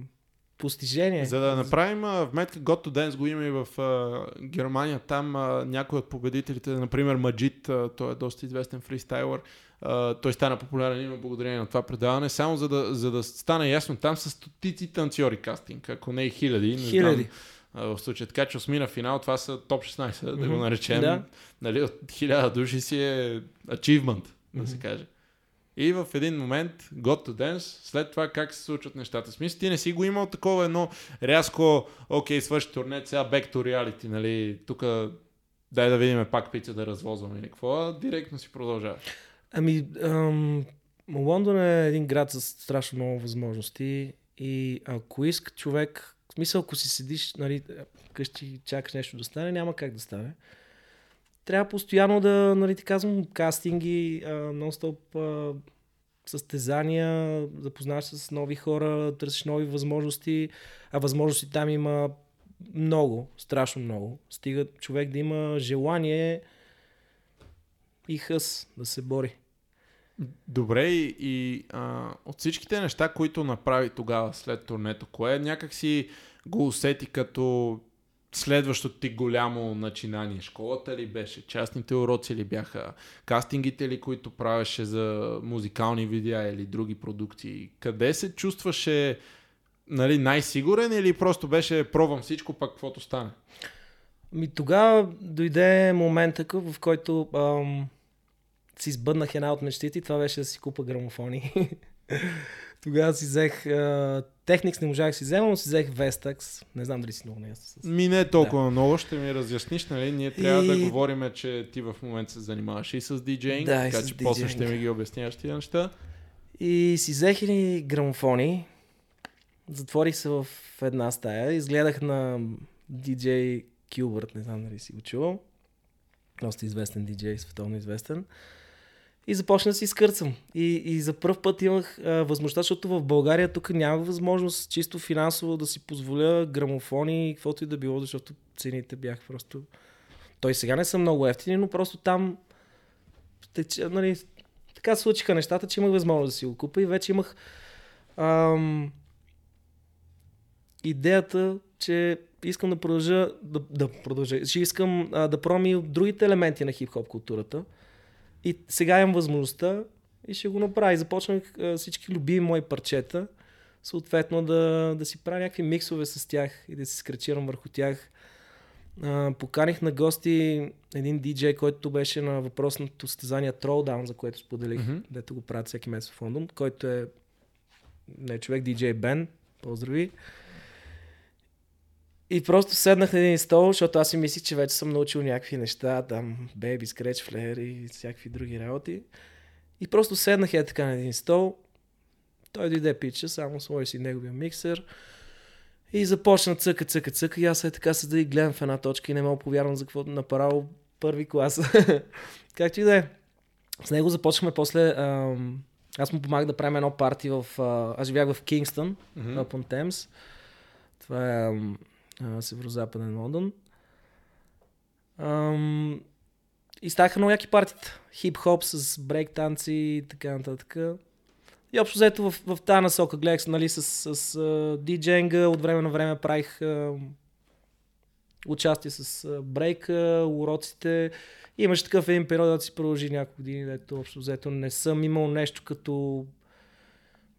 постижение. За да направим а, вметка God to Dance го има и в а, Германия. Там а, някой от победителите, например Маджит, а, той е доста известен фристайлър, а, той стана популярен именно благодарение на това предаване. Само за да, за да стане ясно, там са стотици танцори кастинг, ако не и хиляди. Хиляди. В случая. Така че осмина финал, това са топ 16, mm-hmm. да го наречем. Да. Нали, от хиляда души си е achievement, mm-hmm. да се каже. И в един момент, got to dance, след това как се случват нещата. Смисъл, ти не си го имал такова едно рязко, окей, свърши турнет, сега back to reality, нали, тук дай да видим пак пица да развозваме или какво, директно си продължава. Ами, ам, Лондон е един град с страшно много възможности и ако иска човек в смисъл, ако си седиш нали, къщи и чакаш нещо да стане, няма как да стане. Трябва постоянно да, нали, ти казвам, кастинги, нон-стоп състезания, запознаваш се с нови хора, търсиш нови възможности, а възможности там има много, страшно много. Стига човек да има желание и хъс да се бори. Добре, и, и а, от всичките неща, които направи тогава след турнето, кое някакси го усети като следващото ти голямо начинание? Школата ли беше? Частните уроци ли бяха? Кастингите ли, които правеше за музикални видеа или други продукции? Къде се чувстваше нали, най-сигурен или просто беше пробвам всичко, пак каквото стане? Ми тогава дойде момента, в който ам, си сбъднах една от мечтите и това беше да си купа грамофони. *laughs* Тогава си взех... Uh, Technics не можах да си взема, но си взех Vestax. Не знам дали си много не с... Ми не е толкова да. много, ще ми разясниш, нали? Ние трябва и... да говорим, че ти в момента се занимаваш и с диджейнг, да, така че после ще ми ги обясняваш тия неща. И си взех и грамофони. Затворих се в една стая, изгледах на DJ Килбърт, не знам дали си го чувал. Доста известен диджей, световно известен. И започна да си изкърцам. И, и за първ път имах а, възможността, защото в България тук няма възможност чисто финансово да си позволя грамофони и каквото и да било, защото цените бяха просто... Той сега не са много ефтини, но просто там тече, нали, така случиха нещата, че имах възможност да си го купа и вече имах ам, идеята, че искам да продължа, да, да продължа, че искам а, да проми другите елементи на хип-хоп културата. И сега имам възможността и ще го направя. И започнах всички любими мои парчета, съответно да, да си правя някакви миксове с тях и да се скречирам върху тях. Поканих на гости един диджей, който беше на въпросното състезание Trolldown, за което споделих, mm-hmm. дето го правят всеки месец в Лондон, който е не човек, диджей Бен, поздрави. И просто седнах на един стол, защото аз си мислих, че вече съм научил някакви неща, там, Baby Scratch Flare и всякакви други работи. И просто седнах е така на един стол. Той дойде пича, само сложи си неговия миксер. И започна цъка, цъка, цъка. И аз е така седа и гледам в една точка и не мога повярвам за какво направо първи клас. *laughs* Както и да е. С него започнахме после... Ам... Аз му помагах да правим едно парти в... А... Аз живях в Кингстън, mm-hmm. upon Thames. Това е ам северо-западен Лондон. Ам, и ставаха много яки партита. Хип-хоп с брейк танци и така нататък. И общо взето в, в тази насока гледах нали, с, с, с диджейнга, от време на време правих а, участие с а, брейка, уроците. Имаше такъв един период, да си продължи няколко години, дето общо взето не съм имал нещо като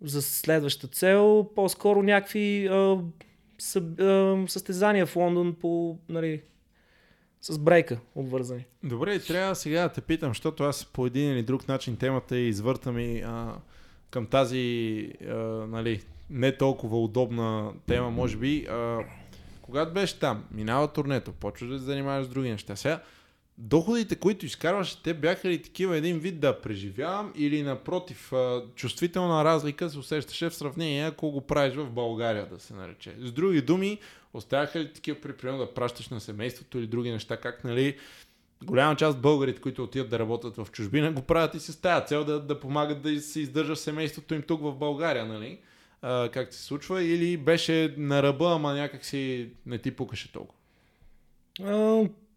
за следваща цел. По-скоро някакви а, състезания в Лондон по, нали, с брейка обвързани. Добре, трябва сега да те питам, защото аз по един или друг начин темата и извъртам и а, към тази а, нали, не толкова удобна тема, може би. А, когато беше там, минава турнето, почваш да се занимаваш с други неща. Сега, доходите, които изкарваш, те бяха ли такива един вид да преживявам или напротив, чувствителна разлика се усещаше в сравнение, ако го правиш в България, да се нарече. С други думи, оставяха ли такива при да пращаш на семейството или други неща, как нали, голяма част от българите, които отиват да работят в чужбина, го правят и с тази цел да, да помагат да се издържа семейството им тук в България, нали? А, как се случва, или беше на ръба, ама някак си не ти пукаше толкова?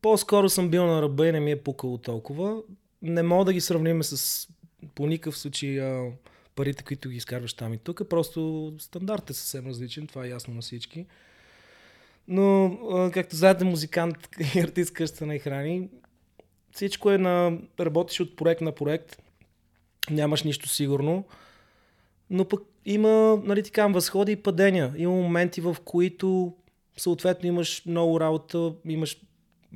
По-скоро съм бил на ръба и не ми е пукало толкова. Не мога да ги сравним с по никакъв случай а, парите, които ги изкарваш там и тук. Просто стандартът е съвсем различен, това е ясно на всички. Но, а, както знаете, музикант *laughs* и артист къща на храни, всичко е на... работиш от проект на проект, нямаш нищо сигурно, но пък има, нали така, възходи и падения. Има моменти, в които съответно имаш много работа, имаш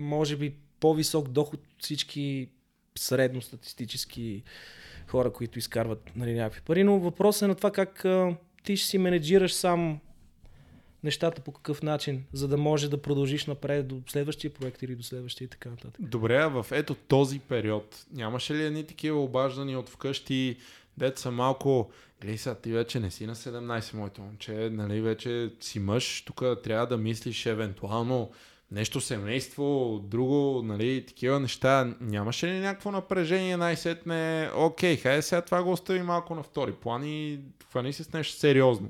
може би по-висок доход от всички средностатистически хора, които изкарват нали, някакви пари, но въпросът е на това как а, ти ще си менеджираш сам нещата по какъв начин, за да може да продължиш напред до следващия проект или до следващия и така нататък. Добре, в ето този период нямаше ли едни такива обаждани от вкъщи, дето са малко, гледай сега, ти вече не си на 17, моето момче, нали, вече си мъж, тук трябва да мислиш евентуално нещо семейство, друго, нали, такива неща. Нямаше ли някакво напрежение най-сетне? Окей, хайде сега това го остави малко на втори план и хвани се с нещо сериозно.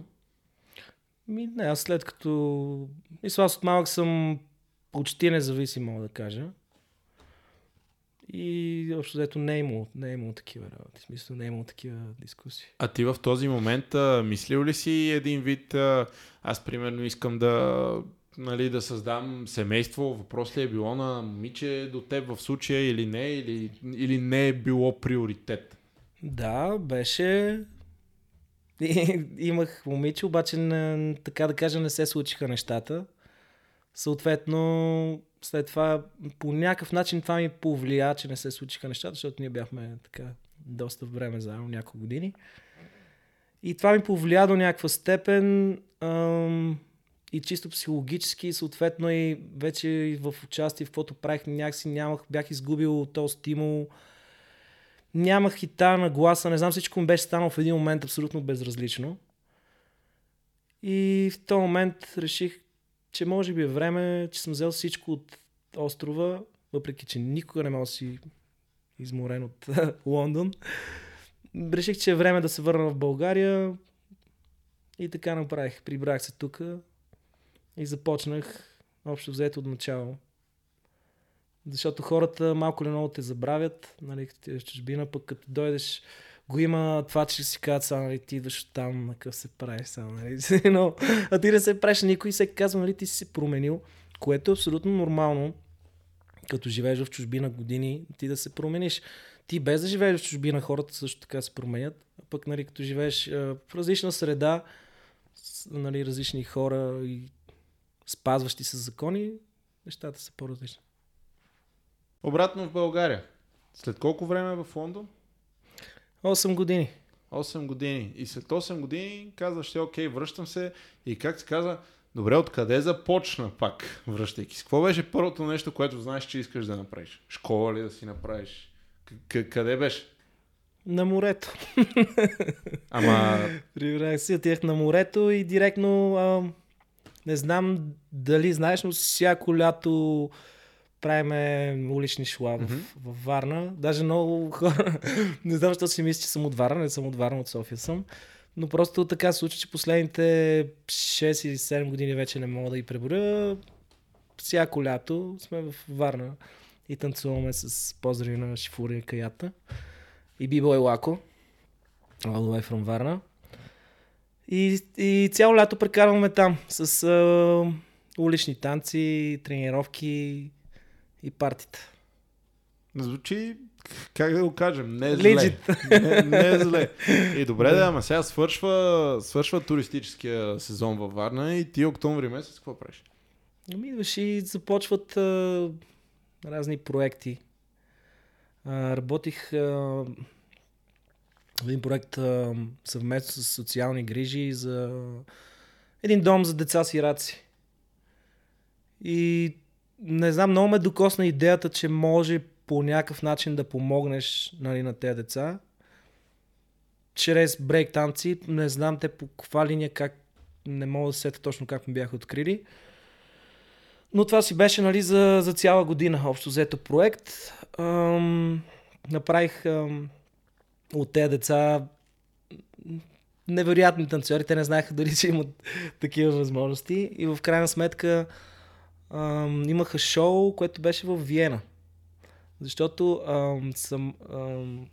Ми, не, аз след като... Мисля, аз от малък съм почти независим, мога да кажа. И общо взето не е имало, не е имало такива работи. В смисъл не е имало такива дискусии. А ти в този момент а, мислил ли си един вид, а, аз примерно искам да нали, да създам семейство, въпрос ли е било на момиче до теб в случая или не, или, или не е било приоритет? Да, беше. И, имах момиче, обаче не, така да кажа не се случиха нещата. Съответно, след това по някакъв начин това ми повлия, че не се случиха нещата, защото ние бяхме така доста време заедно, няколко години. И това ми повлия до някаква степен. Ам, и чисто психологически, съответно и вече в участие, в каквото правих, някакси нямах, бях изгубил този стимул. Нямах и тази нагласа, не знам, всичко ми беше станало в един момент абсолютно безразлично. И в този момент реших, че може би е време, че съм взел всичко от острова, въпреки че никога не мога да си изморен от *laughs* Лондон. Реших, че е време да се върна в България и така направих. Прибрах се тук и започнах общо взето от начало. Защото хората малко ли много те забравят, нали, като ти в чужбина, пък като дойдеш, го има това, че си казват, сега, нали, ти идваш там, на къв се правиш, сега, нали, *laughs* но, а ти не се правиш никой се казва, нали, ти си се променил, което е абсолютно нормално, като живееш в чужбина години, ти да се промениш. Ти без да живееш в чужбина, хората също така се променят, а пък, нали, като живееш в различна среда, нали, различни хора и спазващи се закони, нещата са по-различни. Обратно в България. След колко време е в Лондон? 8 години. 8 години. И след 8 години казваш, окей, връщам се. И как се казва, добре, откъде започна пак, връщайки се? Какво беше първото нещо, което знаеш, че искаш да направиш? Школа ли да си направиш? К- къде беше? На морето. Ама... *laughs* Прибрах си, отивах на морето и директно, а, не знам дали знаеш, но всяко лято правиме улични шла в, mm-hmm. в Варна. Даже много хора, *laughs* не знам, защо си мисли, че съм от Варна, не съм от Варна, от София съм. Но просто така се случва, че последните 6 или 7 години вече не мога да ги преборя. Всяко лято сме в Варна и танцуваме с поздрави на Шифури и Каята. И Бибо Лако. All the way from Варна. И, и цяло лято прекарваме там с а, улични танци, тренировки, и партията. Звучи, как да го кажем, не е зле. Не, не е зле. И добре да, ама сега свършва, свършва туристическия сезон във Варна и ти октомври месец какво правиш? Ами идваш и започват а, разни проекти. А, работих а, един проект а, съвместно с социални грижи за един дом за деца сираци. И не знам, много ме докосна идеята, че може по някакъв начин да помогнеш нали, на тези деца. Чрез брейк танци, не знам те по каква линия, как, не мога да сета точно как ми бяха открили. Но това си беше нали, за, за цяла година, общо взето проект. Ам, направих ам, от тези деца невероятни танцори. Те не знаеха дали ще имат такива възможности. И в крайна сметка ам, имаха шоу, което беше в Виена. Защото ам, сам, ам,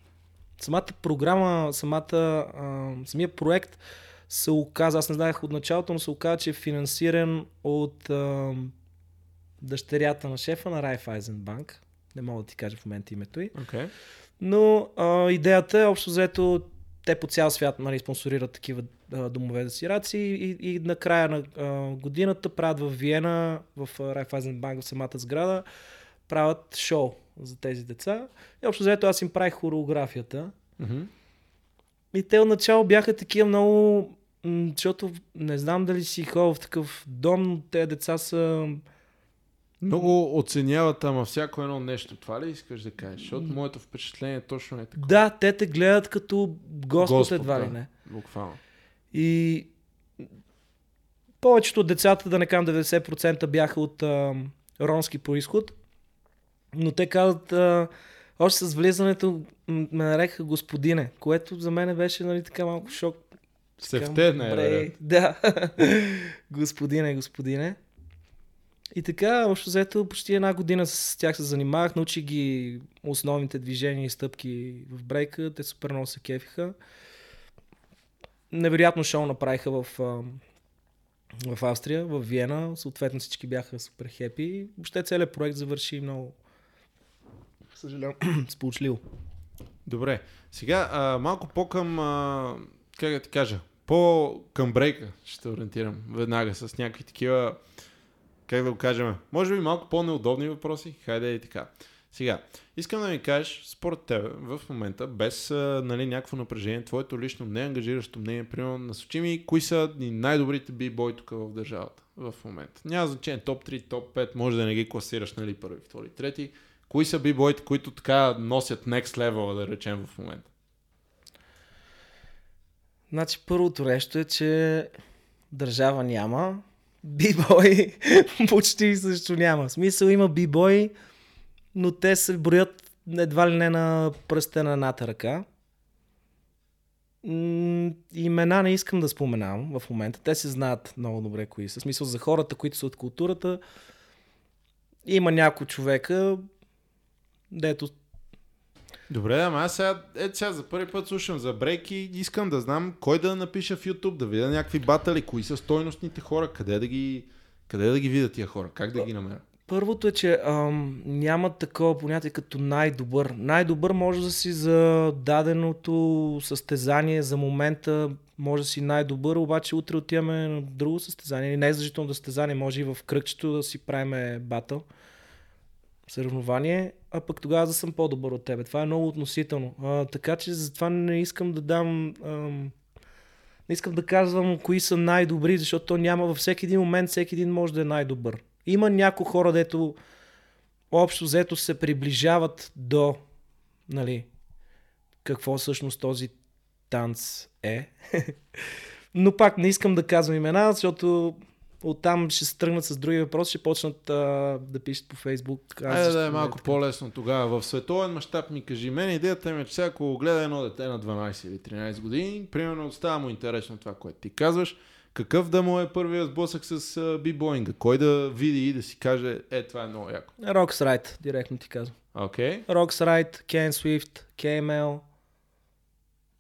самата програма, самата, ам, самия проект се оказа, аз не знаех от началото, но се оказа, че е финансиран от ам, дъщерята на шефа на Райфайзен банк. Не мога да ти кажа в момента името й. Okay. Но а, идеята е общо взето те по цял свят нали, спонсорират такива а, домове за сираци и, и на края на а, годината правят в Виена, в Райфайзенбанк, в самата сграда, правят шоу за тези деца. И общо взето аз им правих хореографията. Mm-hmm. И те отначало бяха такива много, защото не знам дали си ходил в такъв дом, но те деца са много оценяват ама всяко едно нещо. Това ли искаш да кажеш? Защото моето впечатление точно е такова. Да, те те гледат като Господ, Господ едва ли не. Буквално. И повечето от децата, да не кам 90% бяха от а, ромски происход, но те казват, а, още с влизането ме нарекаха господине, което за мен беше нали, така малко шок. Се втедна е, да. *laughs* господине, господине. И така, общо взето, почти една година с тях се занимавах, научих ги основните движения и стъпки в брейка, те супер много се кефиха. Невероятно шоу направиха в, в Австрия, в Виена, съответно всички бяха супер хепи. Въобще целият проект завърши много, съжалявам, *clears throat* сполучливо. Добре, сега а, малко по-към, а, как да ти кажа, по-към брейка ще ориентирам веднага с някакви такива как да го кажем, може би малко по-неудобни въпроси, хайде и така. Сега, искам да ми кажеш, според тебе, в момента, без нали, някакво напрежение, твоето лично неангажиращо мнение, примерно, насочи ми, кои са най-добрите бибой тук в държавата в момента. Няма значение, топ 3, топ 5, може да не ги класираш, нали, първи, втори, трети. Кои са бибоите, които така носят next level, да речем, в момента? Значи, първото нещо е, че държава няма, бибой *laughs* почти също няма. В смисъл има бибой, но те се броят едва ли не на пръста на едната ръка. Имена не искам да споменавам в момента. Те се знаят много добре кои са. В смисъл за хората, които са от културата, има някой човека, дето Добре, ама аз сега, е, сега за първи път слушам за брейки и искам да знам кой да напиша в YouTube, да видя някакви батали, кои са стойностните хора, къде да ги, къде да ги видя тия хора, как да ги намеря. Първото е, че ам, няма такова понятие като най-добър. Най-добър може да си за даденото състезание, за момента може да си най-добър, обаче утре отиваме на друго състезание. Не е задължително да състезание, може и в кръгчето да си правиме батъл съревнование, а пък тогава да съм по-добър от тебе. Това е много относително. А, така че затова не искам да дам... Ам, не искам да казвам кои са най-добри, защото то няма във всеки един момент, всеки един може да е най-добър. Има някои хора, дето общо взето се приближават до нали, какво всъщност този танц е. *laughs* Но пак не искам да казвам имена, защото Оттам ще се тръгнат с други въпроси, ще почнат а, да пишат по Фейсбук. Айде да е малко по-лесно тогава. В световен мащаб ми кажи. Мен идеята ми е, че ако гледа едно дете на 12 или 13 години, примерно става му интересно това, което ти казваш, какъв да му е първия сблъсък с бибоинга? Кой да види и да си каже, е, това е много яко? Рокс Райт, директно ти казвам. Окей. Рокс Райт, Кен Свифт, KML,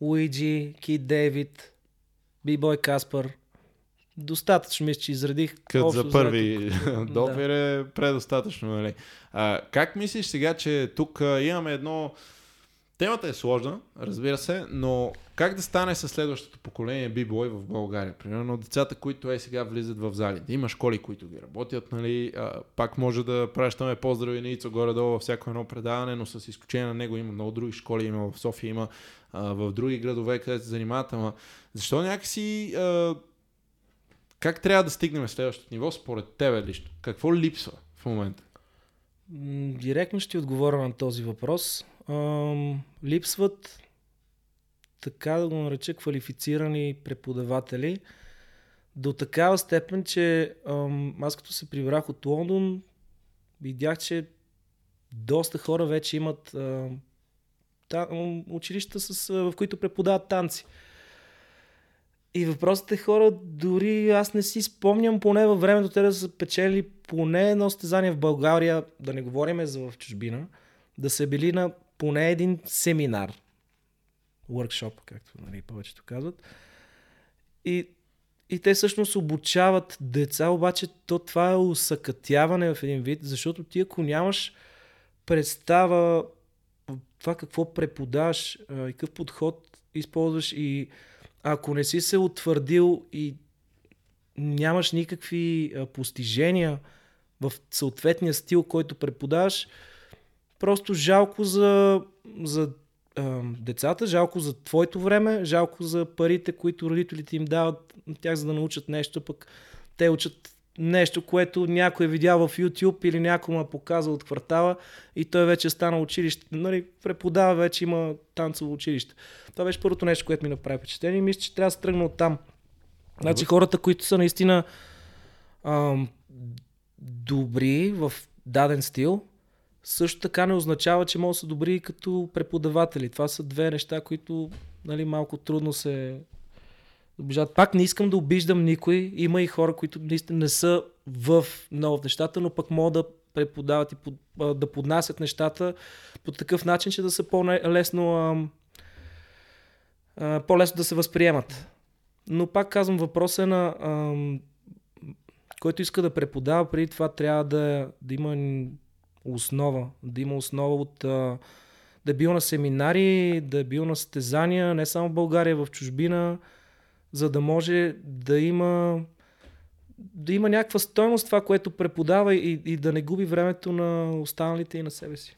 Уиджи, Кит Дейвид, Бибой Каспар, достатъчно мисля, че изредих. Като *laughs* за първи допир е предостатъчно. Нали? А, как мислиш сега, че тук имаме едно... Темата е сложна, разбира се, но как да стане с следващото поколение бибой в България? Примерно децата, които е сега влизат в зали. Да има школи, които ги работят, нали? А, пак може да пращаме поздрави на Ицо горе-долу във всяко едно предаване, но с изключение на него има много други школи, има в София, има а, в други градове, където се занимават, ама защо някакси а, как трябва да стигнем следващото ниво според тебе лично? Какво липсва в момента? Директно ще отговоря на този въпрос. Ам, липсват, така да го нареча, квалифицирани преподаватели до такава степен, че ам, аз като се прибрах от Лондон, видях, че доста хора вече имат ам, та, училища, с, в които преподават танци. И въпросът е хора, дори аз не си спомням поне във времето те да са печели поне едно стезание в България, да не говорим за в чужбина, да са били на поне един семинар, workshop, както нали, повечето казват. И, и те всъщност обучават деца, обаче то това е усъкътяване в един вид, защото ти ако нямаш представа това какво преподаваш какъв подход използваш и ако не си се утвърдил и нямаш никакви постижения в съответния стил, който преподаваш, просто жалко за, за а, децата, жалко за твоето време, жалко за парите, които родителите им дават тях, за да научат нещо, пък те учат нещо, което някой е видял в YouTube или някой му е показал от квартала и той вече е станал училище. Нали, преподава, вече има танцово училище. Това беше първото нещо, което ми направи впечатление и мисля, че трябва да се тръгна от там. Значи хората, които са наистина ам, добри в даден стил, също така не означава, че могат да са добри като преподаватели. Това са две неща, които нали, малко трудно се обиждат. Пак не искам да обиждам никой. Има и хора, които наистина не са в много в нещата, но пък могат да преподават и под, да поднасят нещата по такъв начин, че да са по-лесно по-лесно да се възприемат. Но пак казвам, въпрос е на ам, който иска да преподава, преди това трябва да, да има основа. Да има основа от а, да е бил на семинари, да е бил на състезания, не само в България, в чужбина, за да може да има да има някаква стойност това, което преподава и, и да не губи времето на останалите и на себе си.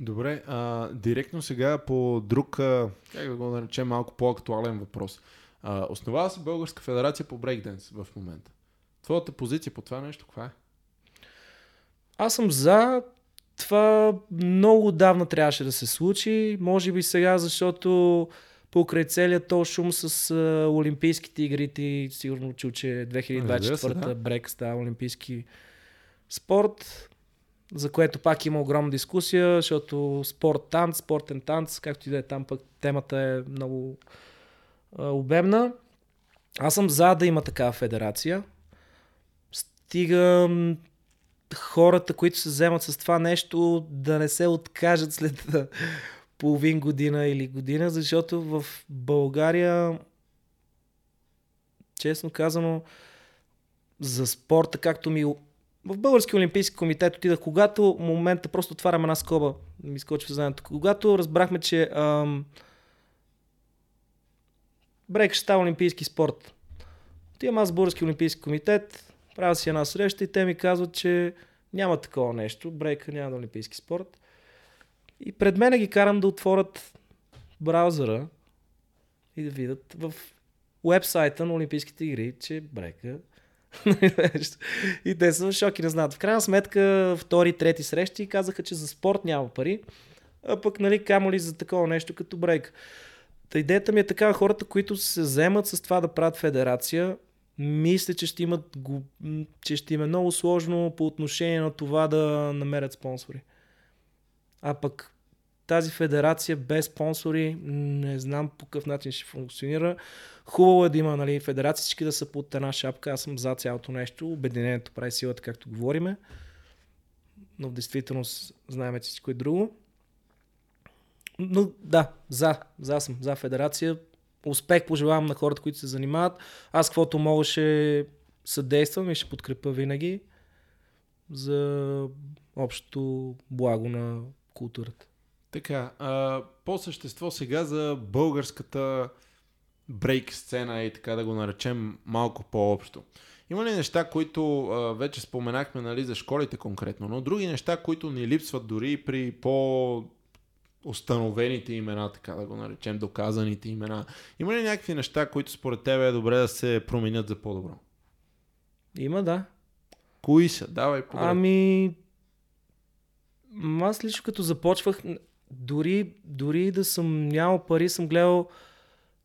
Добре, а, директно сега по друг, а, как да го наречем, малко по-актуален въпрос. А, основава се Българска федерация по брейкденс в момента. Твоята позиция по това нещо каква е? Аз съм за. Това много давна трябваше да се случи. Може би сега, защото покрай целият то шум с а, Олимпийските игри, ти сигурно чу, че 2024 да. брек става Олимпийски спорт, за което пак има огромна дискусия, защото спорт танц, спортен танц, както и да е там пък темата е много а, обемна. Аз съм за да има такава федерация. Стига хората, които се вземат с това нещо, да не се откажат след *laughs* половин година или година, защото в България, честно казано, за спорта, както ми в Български олимпийски комитет отидах, когато момента просто отварям една скоба, ми скочи в съзнанието. Когато разбрахме, че ам, брейк ще става олимпийски спорт. Отивам аз в Български олимпийски комитет, правя си една среща и те ми казват, че няма такова нещо, брейка няма да олимпийски спорт. И пред мене ги карам да отворят браузъра и да видят в уебсайта на Олимпийските игри, че брейка *laughs* и те са в шок не знаят. В крайна сметка, втори, трети срещи казаха, че за спорт няма пари, а пък, нали, камо ли за такова нещо като брейк. Та идеята ми е така, хората, които се вземат с това да правят федерация, мисля, че ще, имат, че ще им е много сложно по отношение на това да намерят спонсори. А пък тази федерация без спонсори не знам по какъв начин ще функционира. Хубаво е да има нали, федерации, всички да са под една шапка. Аз съм за цялото нещо. Обединението прави силата, както говориме. Но в действителност знаем, всичко е друго. Но да, за, за съм, за федерация. Успех пожелавам на хората, които се занимават. Аз каквото мога ще съдействам и ще подкрепя винаги за общото благо на културата. Така, а, по същество сега за българската брейк сцена и така да го наречем малко по-общо. Има ли неща, които а, вече споменахме нали, за школите конкретно, но други неща, които ни липсват дори при по установените имена, така да го наречем, доказаните имена. Има ли някакви неща, които според тебе е добре да се променят за по-добро? Има, да. Кои са? Давай по Ами, аз лично като започвах, дори, дори да съм нямал пари, съм гледал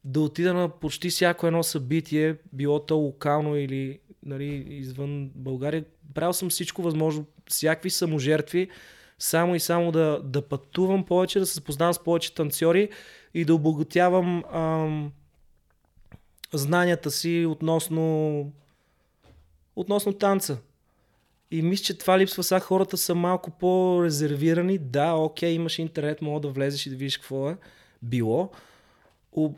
да отида на почти всяко едно събитие, било то локално или нали, извън България. Правил съм всичко възможно, всякакви саможертви, само и само да, да пътувам повече, да се запознавам с повече танцори и да обогатявам ам, знанията си относно, относно танца. И мисля, че това липсва. Сега хората са малко по-резервирани. Да, окей, имаш интернет, мога да влезеш и да видиш какво е било.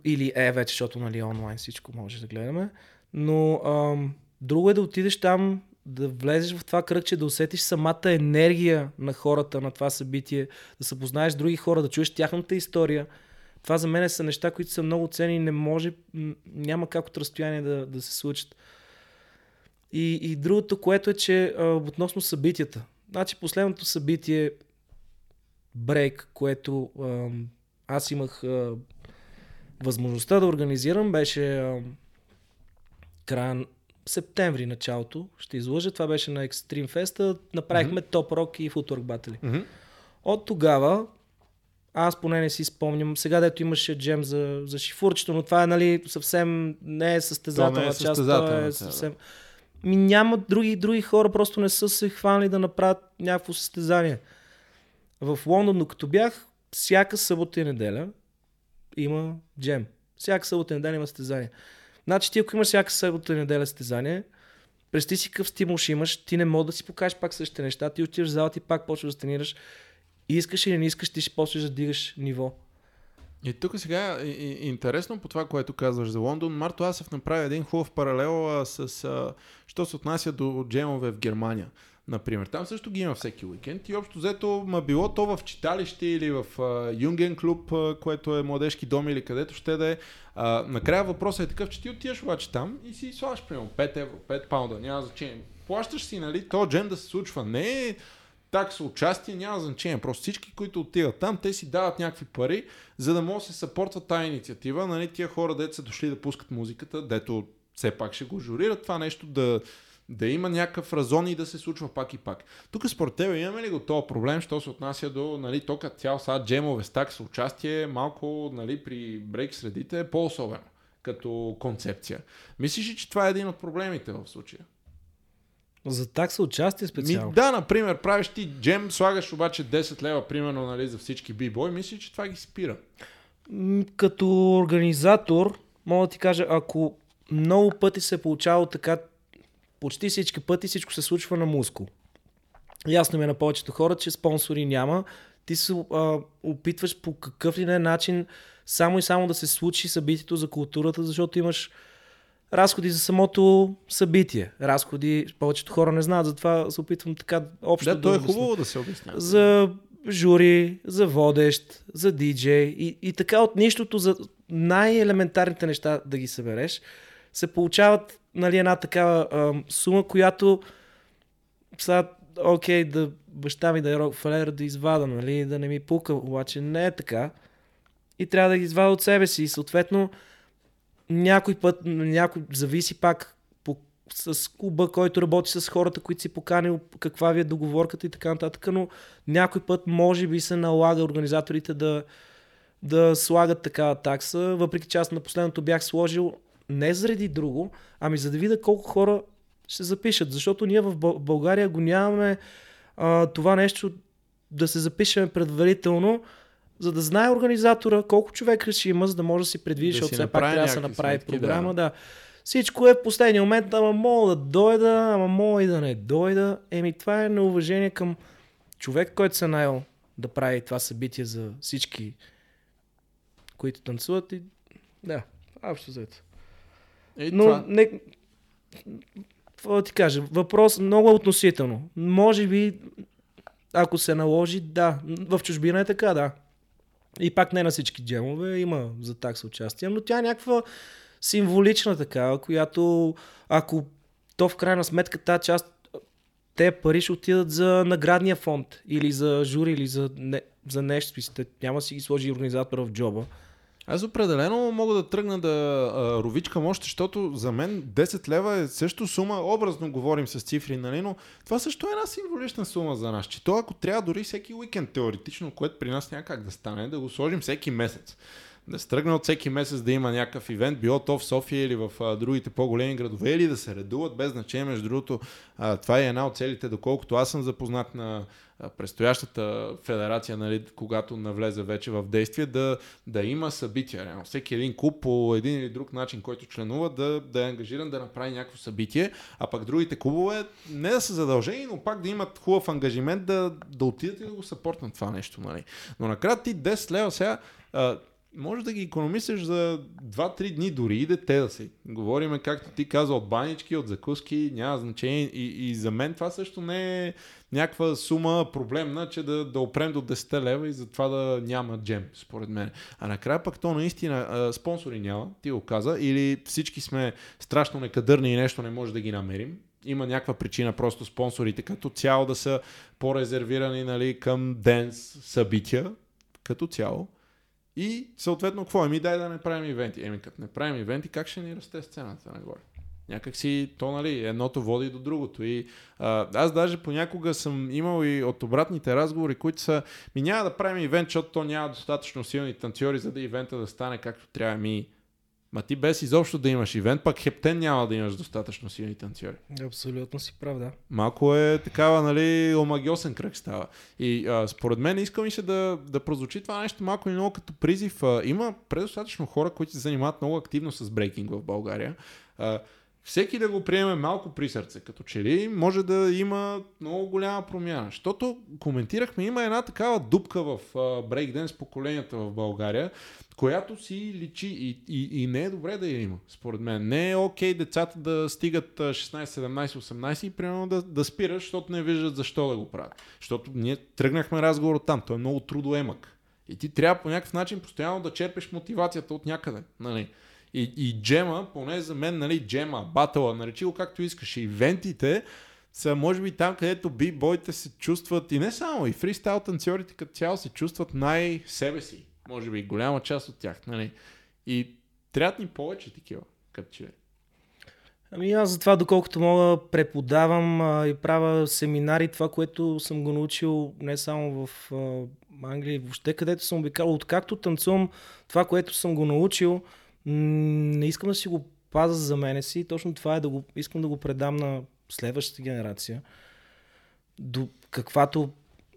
Или е вече, защото нали онлайн всичко може да гледаме. Но ам, друго е да отидеш там, да влезеш в това кръгче, да усетиш самата енергия на хората на това събитие, да се познаеш други хора, да чуеш тяхната история. Това за мен са неща, които са много ценни и не може, няма как от разстояние да, да се случат. И, и другото, което е, че а, относно събитията. Значи последното събитие, брейк, което а, аз имах а, възможността да организирам, беше а, края септември началото, ще излъжа, това беше на Extreme Fest, направихме mm-hmm. топ рок и футворк батали. Mm-hmm. От тогава, аз поне не си спомням, сега дето имаше джем за, за шифурчето, но това е нали, съвсем не е състезателна не е част, това е съвсем... Да ми няма други, други хора, просто не са се хванали да направят някакво състезание. В Лондон, докато бях, всяка събота и неделя има джем. Всяка събота и неделя има състезание. Значи ти ако имаш всяка събота и неделя състезание, представи си какъв стимул ще имаш, ти не мога да си покажеш пак същите неща, ти отиваш в залата и пак почваш да тренираш. Искаш или не искаш, ти ще почваш да дигаш ниво. И тук сега и, и, интересно по това, което казваш за Лондон. Марто Асев направи един хубав паралел а, с а, що се отнася до джемове в Германия. Например, там също ги има всеки уикенд и общо взето, ма било то в читалище или в а, Юнген клуб, а, което е младежки дом или където ще да е. А, накрая въпросът е такъв, че ти отиваш обаче там и си слагаш примерно 5 евро, 5 паунда, няма значение. Плащаш си, нали, то джем да се случва. Не е такса участие, няма значение. Просто всички, които отиват там, те си дават някакви пари, за да може да се съпортва тази инициатива. Нали, тия хора, дето са дошли да пускат музиката, дето все пак ще го журират това нещо да да има някакъв разон и да се случва пак и пак. Тук според тебе имаме ли го този проблем, що се отнася до нали, тока цял сега джемове с участие, малко нали, при брейк средите е по-особено като концепция. Мислиш ли, че това е един от проблемите в случая? За такса участие специално? Ми, да, например, правиш ти джем, слагаш обаче 10 лева, примерно, нали, за всички бибой, мислиш, че това ги спира? Като организатор, мога да ти кажа, ако много пъти се е получава така, почти всички пъти всичко се случва на мускул. Ясно ми е на повечето хора, че спонсори няма. Ти се а, опитваш по какъв ли не начин само и само да се случи събитието за културата, защото имаш разходи за самото събитие. Разходи, повечето хора не знаят, затова се опитвам така общо да, да то е хубаво да се обясня. За жури, за водещ, за диджей и, и така от нищото за най-елементарните неща да ги събереш, се получават нали, една такава а, сума, която сега, окей, да баща ми да е Рокфелер да извада, нали, да не ми пука, обаче не е така. И трябва да ги извада от себе си. И съответно, някой път, някой, зависи пак по, с клуба, който работи с хората, които си поканил, каква ви е договорката и така нататък, но някой път може би се налага организаторите да, да слагат такава такса, въпреки че аз на последното бях сложил не заради друго, ами за да видя колко хора ще запишат, защото ние в България го нямаме а, това нещо да се запишеме предварително, за да знае организатора колко човека ще има, за да може да си предвиди, да защото все пак трябва да се направи сметки, програма. Да. да. Всичко е в последния момент, ама мога да дойда, ама мога и да не дойда. Еми, това е неуважение към човек, който се наел да прави това събитие за всички, които танцуват. И... Да, общо взето. Но това... не... Какво ти кажа? Въпрос много относително. Може би, ако се наложи, да. В чужбина е така, да. И пак не на всички джемове има за такса участие, но тя е някаква символична такава, която ако то в крайна сметка тази част те пари ще отидат за наградния фонд или за жури или за, не, за нещо. Няма си ги сложи организатора в джоба. Аз определено мога да тръгна да а, ровичкам още, защото за мен 10 лева е също сума, образно говорим с цифри, нали, но това също е една символична сума за нас. Че то ако трябва дори всеки уикенд теоретично, което при нас няма как да стане, да го сложим всеки месец да се тръгне от всеки месец да има някакъв ивент, било то в София или в а, другите по-големи градове, или да се редуват без значение. Между другото, а, това е една от целите, доколкото аз съм запознат на предстоящата федерация, нали, когато навлезе вече в действие, да, да има събития. Реално. Всеки един клуб по един или друг начин, който членува, да, да е ангажиран да направи някакво събитие, а пък другите клубове не да са задължени, но пак да имат хубав ангажимент да, да отидат и да го съпортнат това нещо. Нали. Но накрая ти 10 лева сега може да ги економисаш за 2-3 дни дори и дете да се. Говориме, както ти каза, от банички, от закуски, няма значение. И, и за мен това също не е някаква сума проблемна, че да, да опрем до 10 лева и затова да няма джем, според мен. А накрая пък то наистина а, спонсори няма, ти го каза, или всички сме страшно некадърни и нещо не може да ги намерим. Има някаква причина просто спонсорите като цяло да са по-резервирани нали, към денс събития, като цяло. И съответно, какво? Еми дай да не правим ивенти. Еми като не правим ивенти, как ще ни расте сцената нагоре? Някак си, то нали, едното води до другото. И а, аз даже понякога съм имал и от обратните разговори, които са, ми няма да правим ивент, защото то няма достатъчно силни танцори, за да ивента да стане както трябва. Ми, Ма ти без изобщо да имаш ивент, пак хептен няма да имаш достатъчно силни танцори. Абсолютно си прав, да. Малко е такава, нали, омагиосен кръг става. И а, според мен искам и се да, да прозвучи това нещо малко или много като призив. А, има предостатъчно хора, които се занимават много активно с брейкинг в България. А, всеки да го приеме малко при сърце, като че ли може да има много голяма промяна. Защото коментирахме, има една такава дупка в брейкденс поколенията в България, която си личи и, и, и не е добре да я има, според мен. Не е окей децата да стигат 16, 17, 18 и примерно да, да спират, защото не виждат защо да го правят. Защото ние тръгнахме разговор от там. Той е много трудоемък. И ти трябва по някакъв начин постоянно да черпиш мотивацията от някъде. Нали? И, и джема, поне за мен, нали, джема, батъла, наречи го както искаш. Ивентите са, може би, там, където бибойте се чувстват, и не само, и фристайл танцорите като цяло се чувстват най-себе си. Може би, голяма част от тях, нали. И трябва ни повече такива, като че. Ами аз за това, доколкото мога, преподавам а, и правя семинари, това, което съм го научил не само в а, Англия, въобще където съм обикал. Откакто танцувам, това, което съм го научил, не искам да си го паза за мене си. Точно това е да го, искам да го предам на следващата генерация. До каквато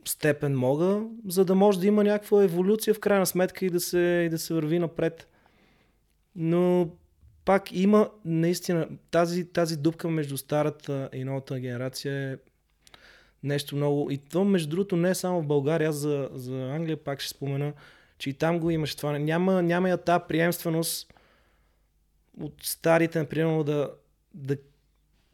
степен мога, за да може да има някаква еволюция в крайна сметка и да се, и да се върви напред. Но пак има наистина тази, тази дупка между старата и новата генерация е нещо много. И то, между другото, не е само в България, аз за, за Англия пак ще спомена, че и там го имаш това. Няма, няма я тази приемственост от старите, например, да, да,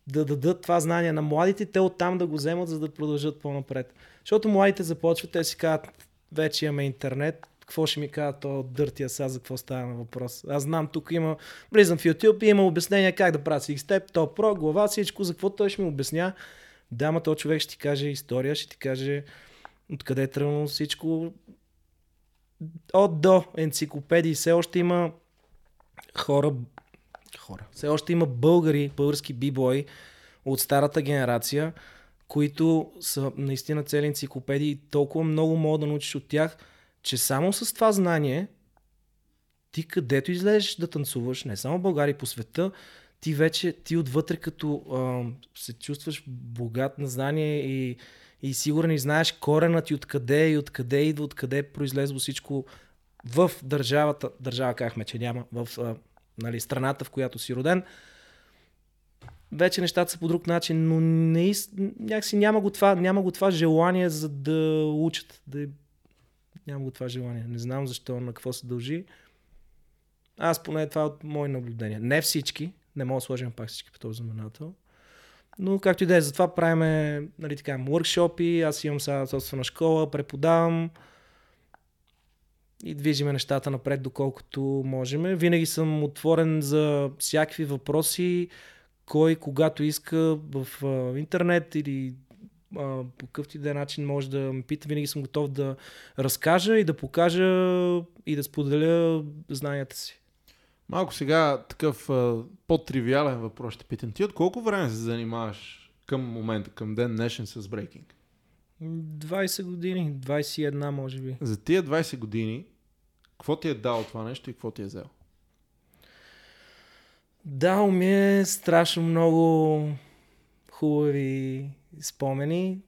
да дадат това знание на младите, те оттам да го вземат, за да продължат по-напред. Защото младите започват, те си казват, вече имаме интернет, какво ще ми казва то дъртия сега, за какво става на въпрос. Аз знам, тук има, влизам в YouTube и има обяснение как да правя степ, то про, глава, всичко, за какво той ще ми обясня. Да, ма то човек ще ти каже история, ще ти каже откъде е тръгнало всичко. От до енциклопедии все още има хора, хора, все още има българи, български бибой от старата генерация, които са наистина цели енциклопедии толкова много мога да научиш от тях, че само с това знание ти където излезеш да танцуваш, не само в България, по света, ти вече, ти отвътре като а, се чувстваш богат на знание и, и сигурен и знаеш корена ти откъде и откъде идва, откъде е произлезло всичко в държавата, държава казахме, че няма, в а, нали, страната, в която си роден, вече нещата са по друг начин, но не, някакси няма го, това, няма го това желание за да учат, да Нямам го това желание. Не знам защо, на какво се дължи. Аз поне това е от мои наблюдения. Не всички, не мога да сложим пак всички по този знаменател. Но както и да е, затова правим нали, така, workshop аз имам сега собствена школа, преподавам и движиме нещата напред, доколкото можем. Винаги съм отворен за всякакви въпроси, кой когато иска в интернет или а, по какъвто и да е начин може да ме пита, винаги съм готов да разкажа и да покажа и да споделя знанията си. Малко сега такъв по-тривиален въпрос ще питам. Ти от колко време се занимаваш към момента, към ден днешен с брейкинг? 20 години, 21 може би. За тия 20 години, какво ти е дал това нещо и какво ти е взел? Дал ми е страшно много хубави спомени.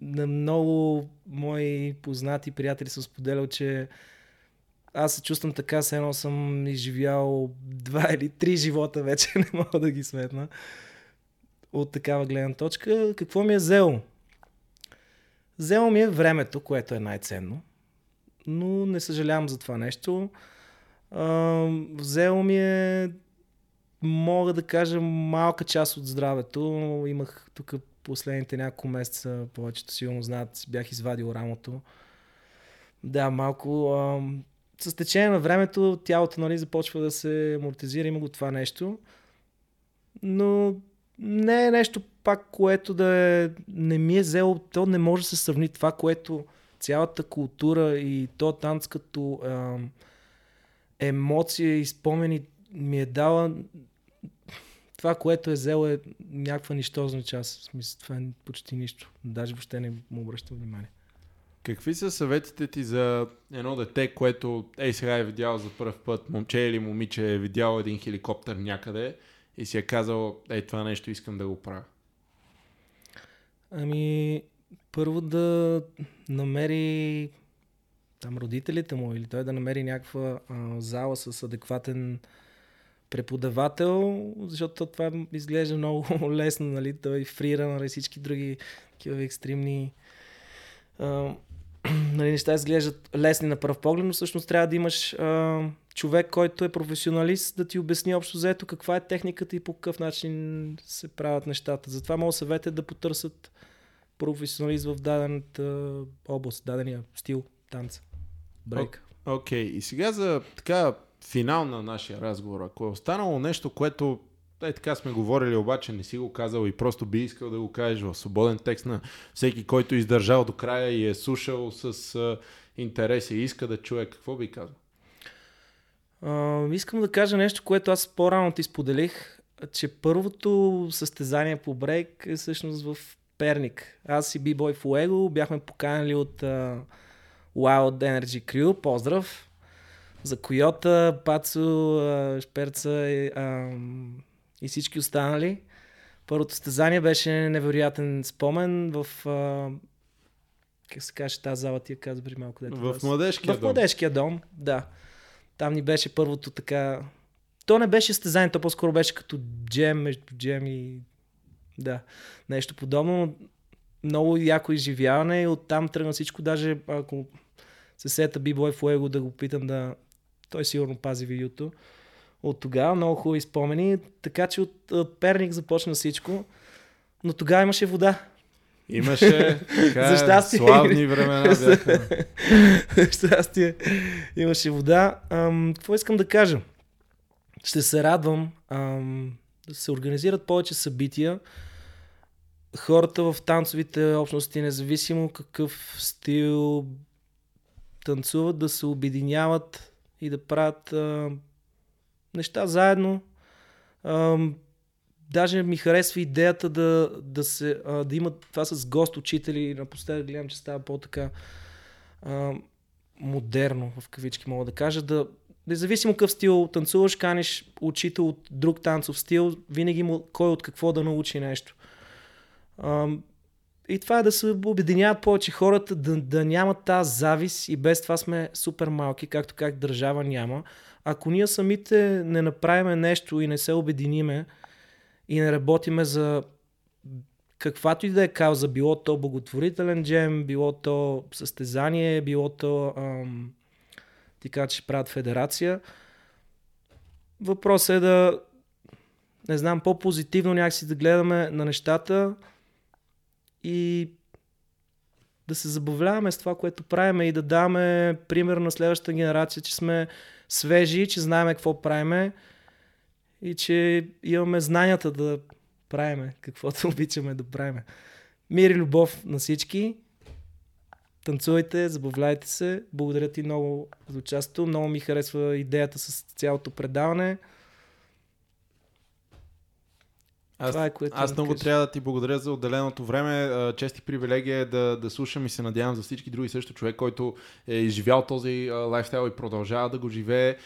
На много мои познати приятели съм споделял, че аз се чувствам така, се едно съм изживял два *laughs* или три живота вече, не мога да ги сметна. От такава гледна точка. Какво ми е взело? Взело ми е времето, което е най-ценно. Но не съжалявам за това нещо. взело ми е мога да кажа малка част от здравето. Имах тук последните няколко месеца, повечето сигурно знаят, бях извадил рамото. Да, малко. А, с течение на времето тялото нали, започва да се амортизира, има го това нещо. Но не е нещо пак, което да е, не ми е взело, то не може да се сравни това, което цялата култура и то танц като а, емоция и спомени ми е дала това, което е взел е някаква нищозна част. В смисъл, това е почти нищо. Даже въобще не му обръща внимание. Какви са съветите ти за едно дете, което ей сега е видял за първ път, момче или момиче е видял един хеликоптер някъде и си е казал, ей това нещо искам да го правя? Ами, първо да намери там родителите му или той да намери някаква а, зала с адекватен преподавател, защото това изглежда много *laughs* лесно, нали? Той фрира, нали? Всички други такива екстремни а, *clears throat* нали, неща изглеждат лесни на пръв поглед, но всъщност трябва да имаш а, човек, който е професионалист, да ти обясни общо заето каква е техниката и по какъв начин се правят нещата. Затова моят съвет е да потърсят професионалист в дадената област, дадения стил танца. Брейк. Окей, okay. и сега за така финал на нашия разговор. Ако е останало нещо, което е така сме говорили, обаче не си го казал и просто би искал да го кажеш в свободен текст на всеки, който е издържал до края и е слушал с а, интерес и иска да чуе, какво би казал? Uh, искам да кажа нещо, което аз по-рано ти споделих. че първото състезание по брейк е всъщност в Перник. Аз и бибой Фуего бяхме поканали от uh, Wild Energy Crew. Поздрав! За Койота, Пацо, Шперца и, uh, и всички останали. Първото състезание беше невероятен спомен в uh, как се каже тази зала, ти я каза преди малко. Дето в младежкия дом. В младежкия дом, да. Там ни беше първото така... То не беше състезание, то по-скоро беше като джем между джем и... Да, нещо подобно. Много яко изживяване и оттам тръгна всичко. Даже ако се сета Фуего да го питам да... Той сигурно пази видеото. От тогава много хубави спомени. Така че от, от Перник започна всичко. Но тогава имаше вода. Имаше така, За щастие. славни времена бяха. За *laughs* щастие. Имаше вода. Ам, какво искам да кажа? Ще се радвам ам, да се организират повече събития. Хората в танцовите общности, независимо какъв стил танцуват, да се обединяват и да правят а, неща заедно. Ам, даже ми харесва идеята да, да, се, а, да имат това с гост учители. Напоследък гледам, че става по-така а, модерно, в кавички мога да кажа, да, независимо какъв стил танцуваш, каниш учител от друг танцов стил, винаги му, кой от какво да научи нещо. А, и това е да се обединяват повече хората, да, да нямат тази завис и без това сме супер малки, както как държава няма. Ако ние самите не направиме нещо и не се обединиме, и не работиме за каквато и да е кауза, било то благотворителен джем, било то състезание, било то ам, ти кажа, че правят федерация. Въпросът е да не знам, по-позитивно някакси да гледаме на нещата и да се забавляваме с това, което правиме и да даваме пример на следващата генерация, че сме свежи, че знаеме какво правиме и че имаме знанията да правиме каквото *laughs* обичаме да правиме. Мир и любов на всички. Танцувайте, забавляйте се. Благодаря ти много за участието. Много ми харесва идеята с цялото предаване. Аз, Това е, което аз много кажа. трябва да ти благодаря за отделеното време. Чести привилегия е да, да слушам и се надявам за всички други също човек, който е изживял този лайфстайл и продължава да го живее.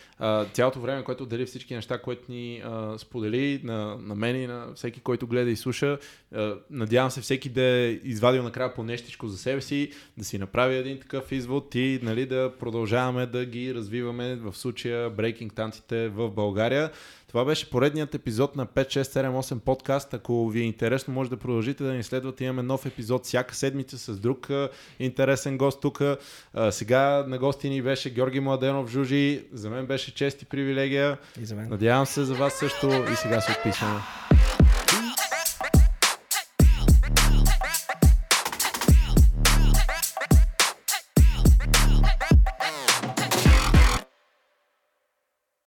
Цялото време, което отдели всички неща, които ни сподели на, на мен и на всеки, който гледа и слуша. Надявам се всеки да е извадил накрая по нещичко за себе си, да си направи един такъв извод и нали, да продължаваме да ги развиваме в случая брейкинг танците в България. Това беше поредният епизод на 5678 подкаст. Ако ви е интересно, може да продължите да ни следвате. Имаме нов епизод всяка седмица с друг интересен гост тук. Сега на гости ни беше Георги Младенов Жужи. За мен беше чест и привилегия. И за мен. Надявам се за вас също и сега се отписваме.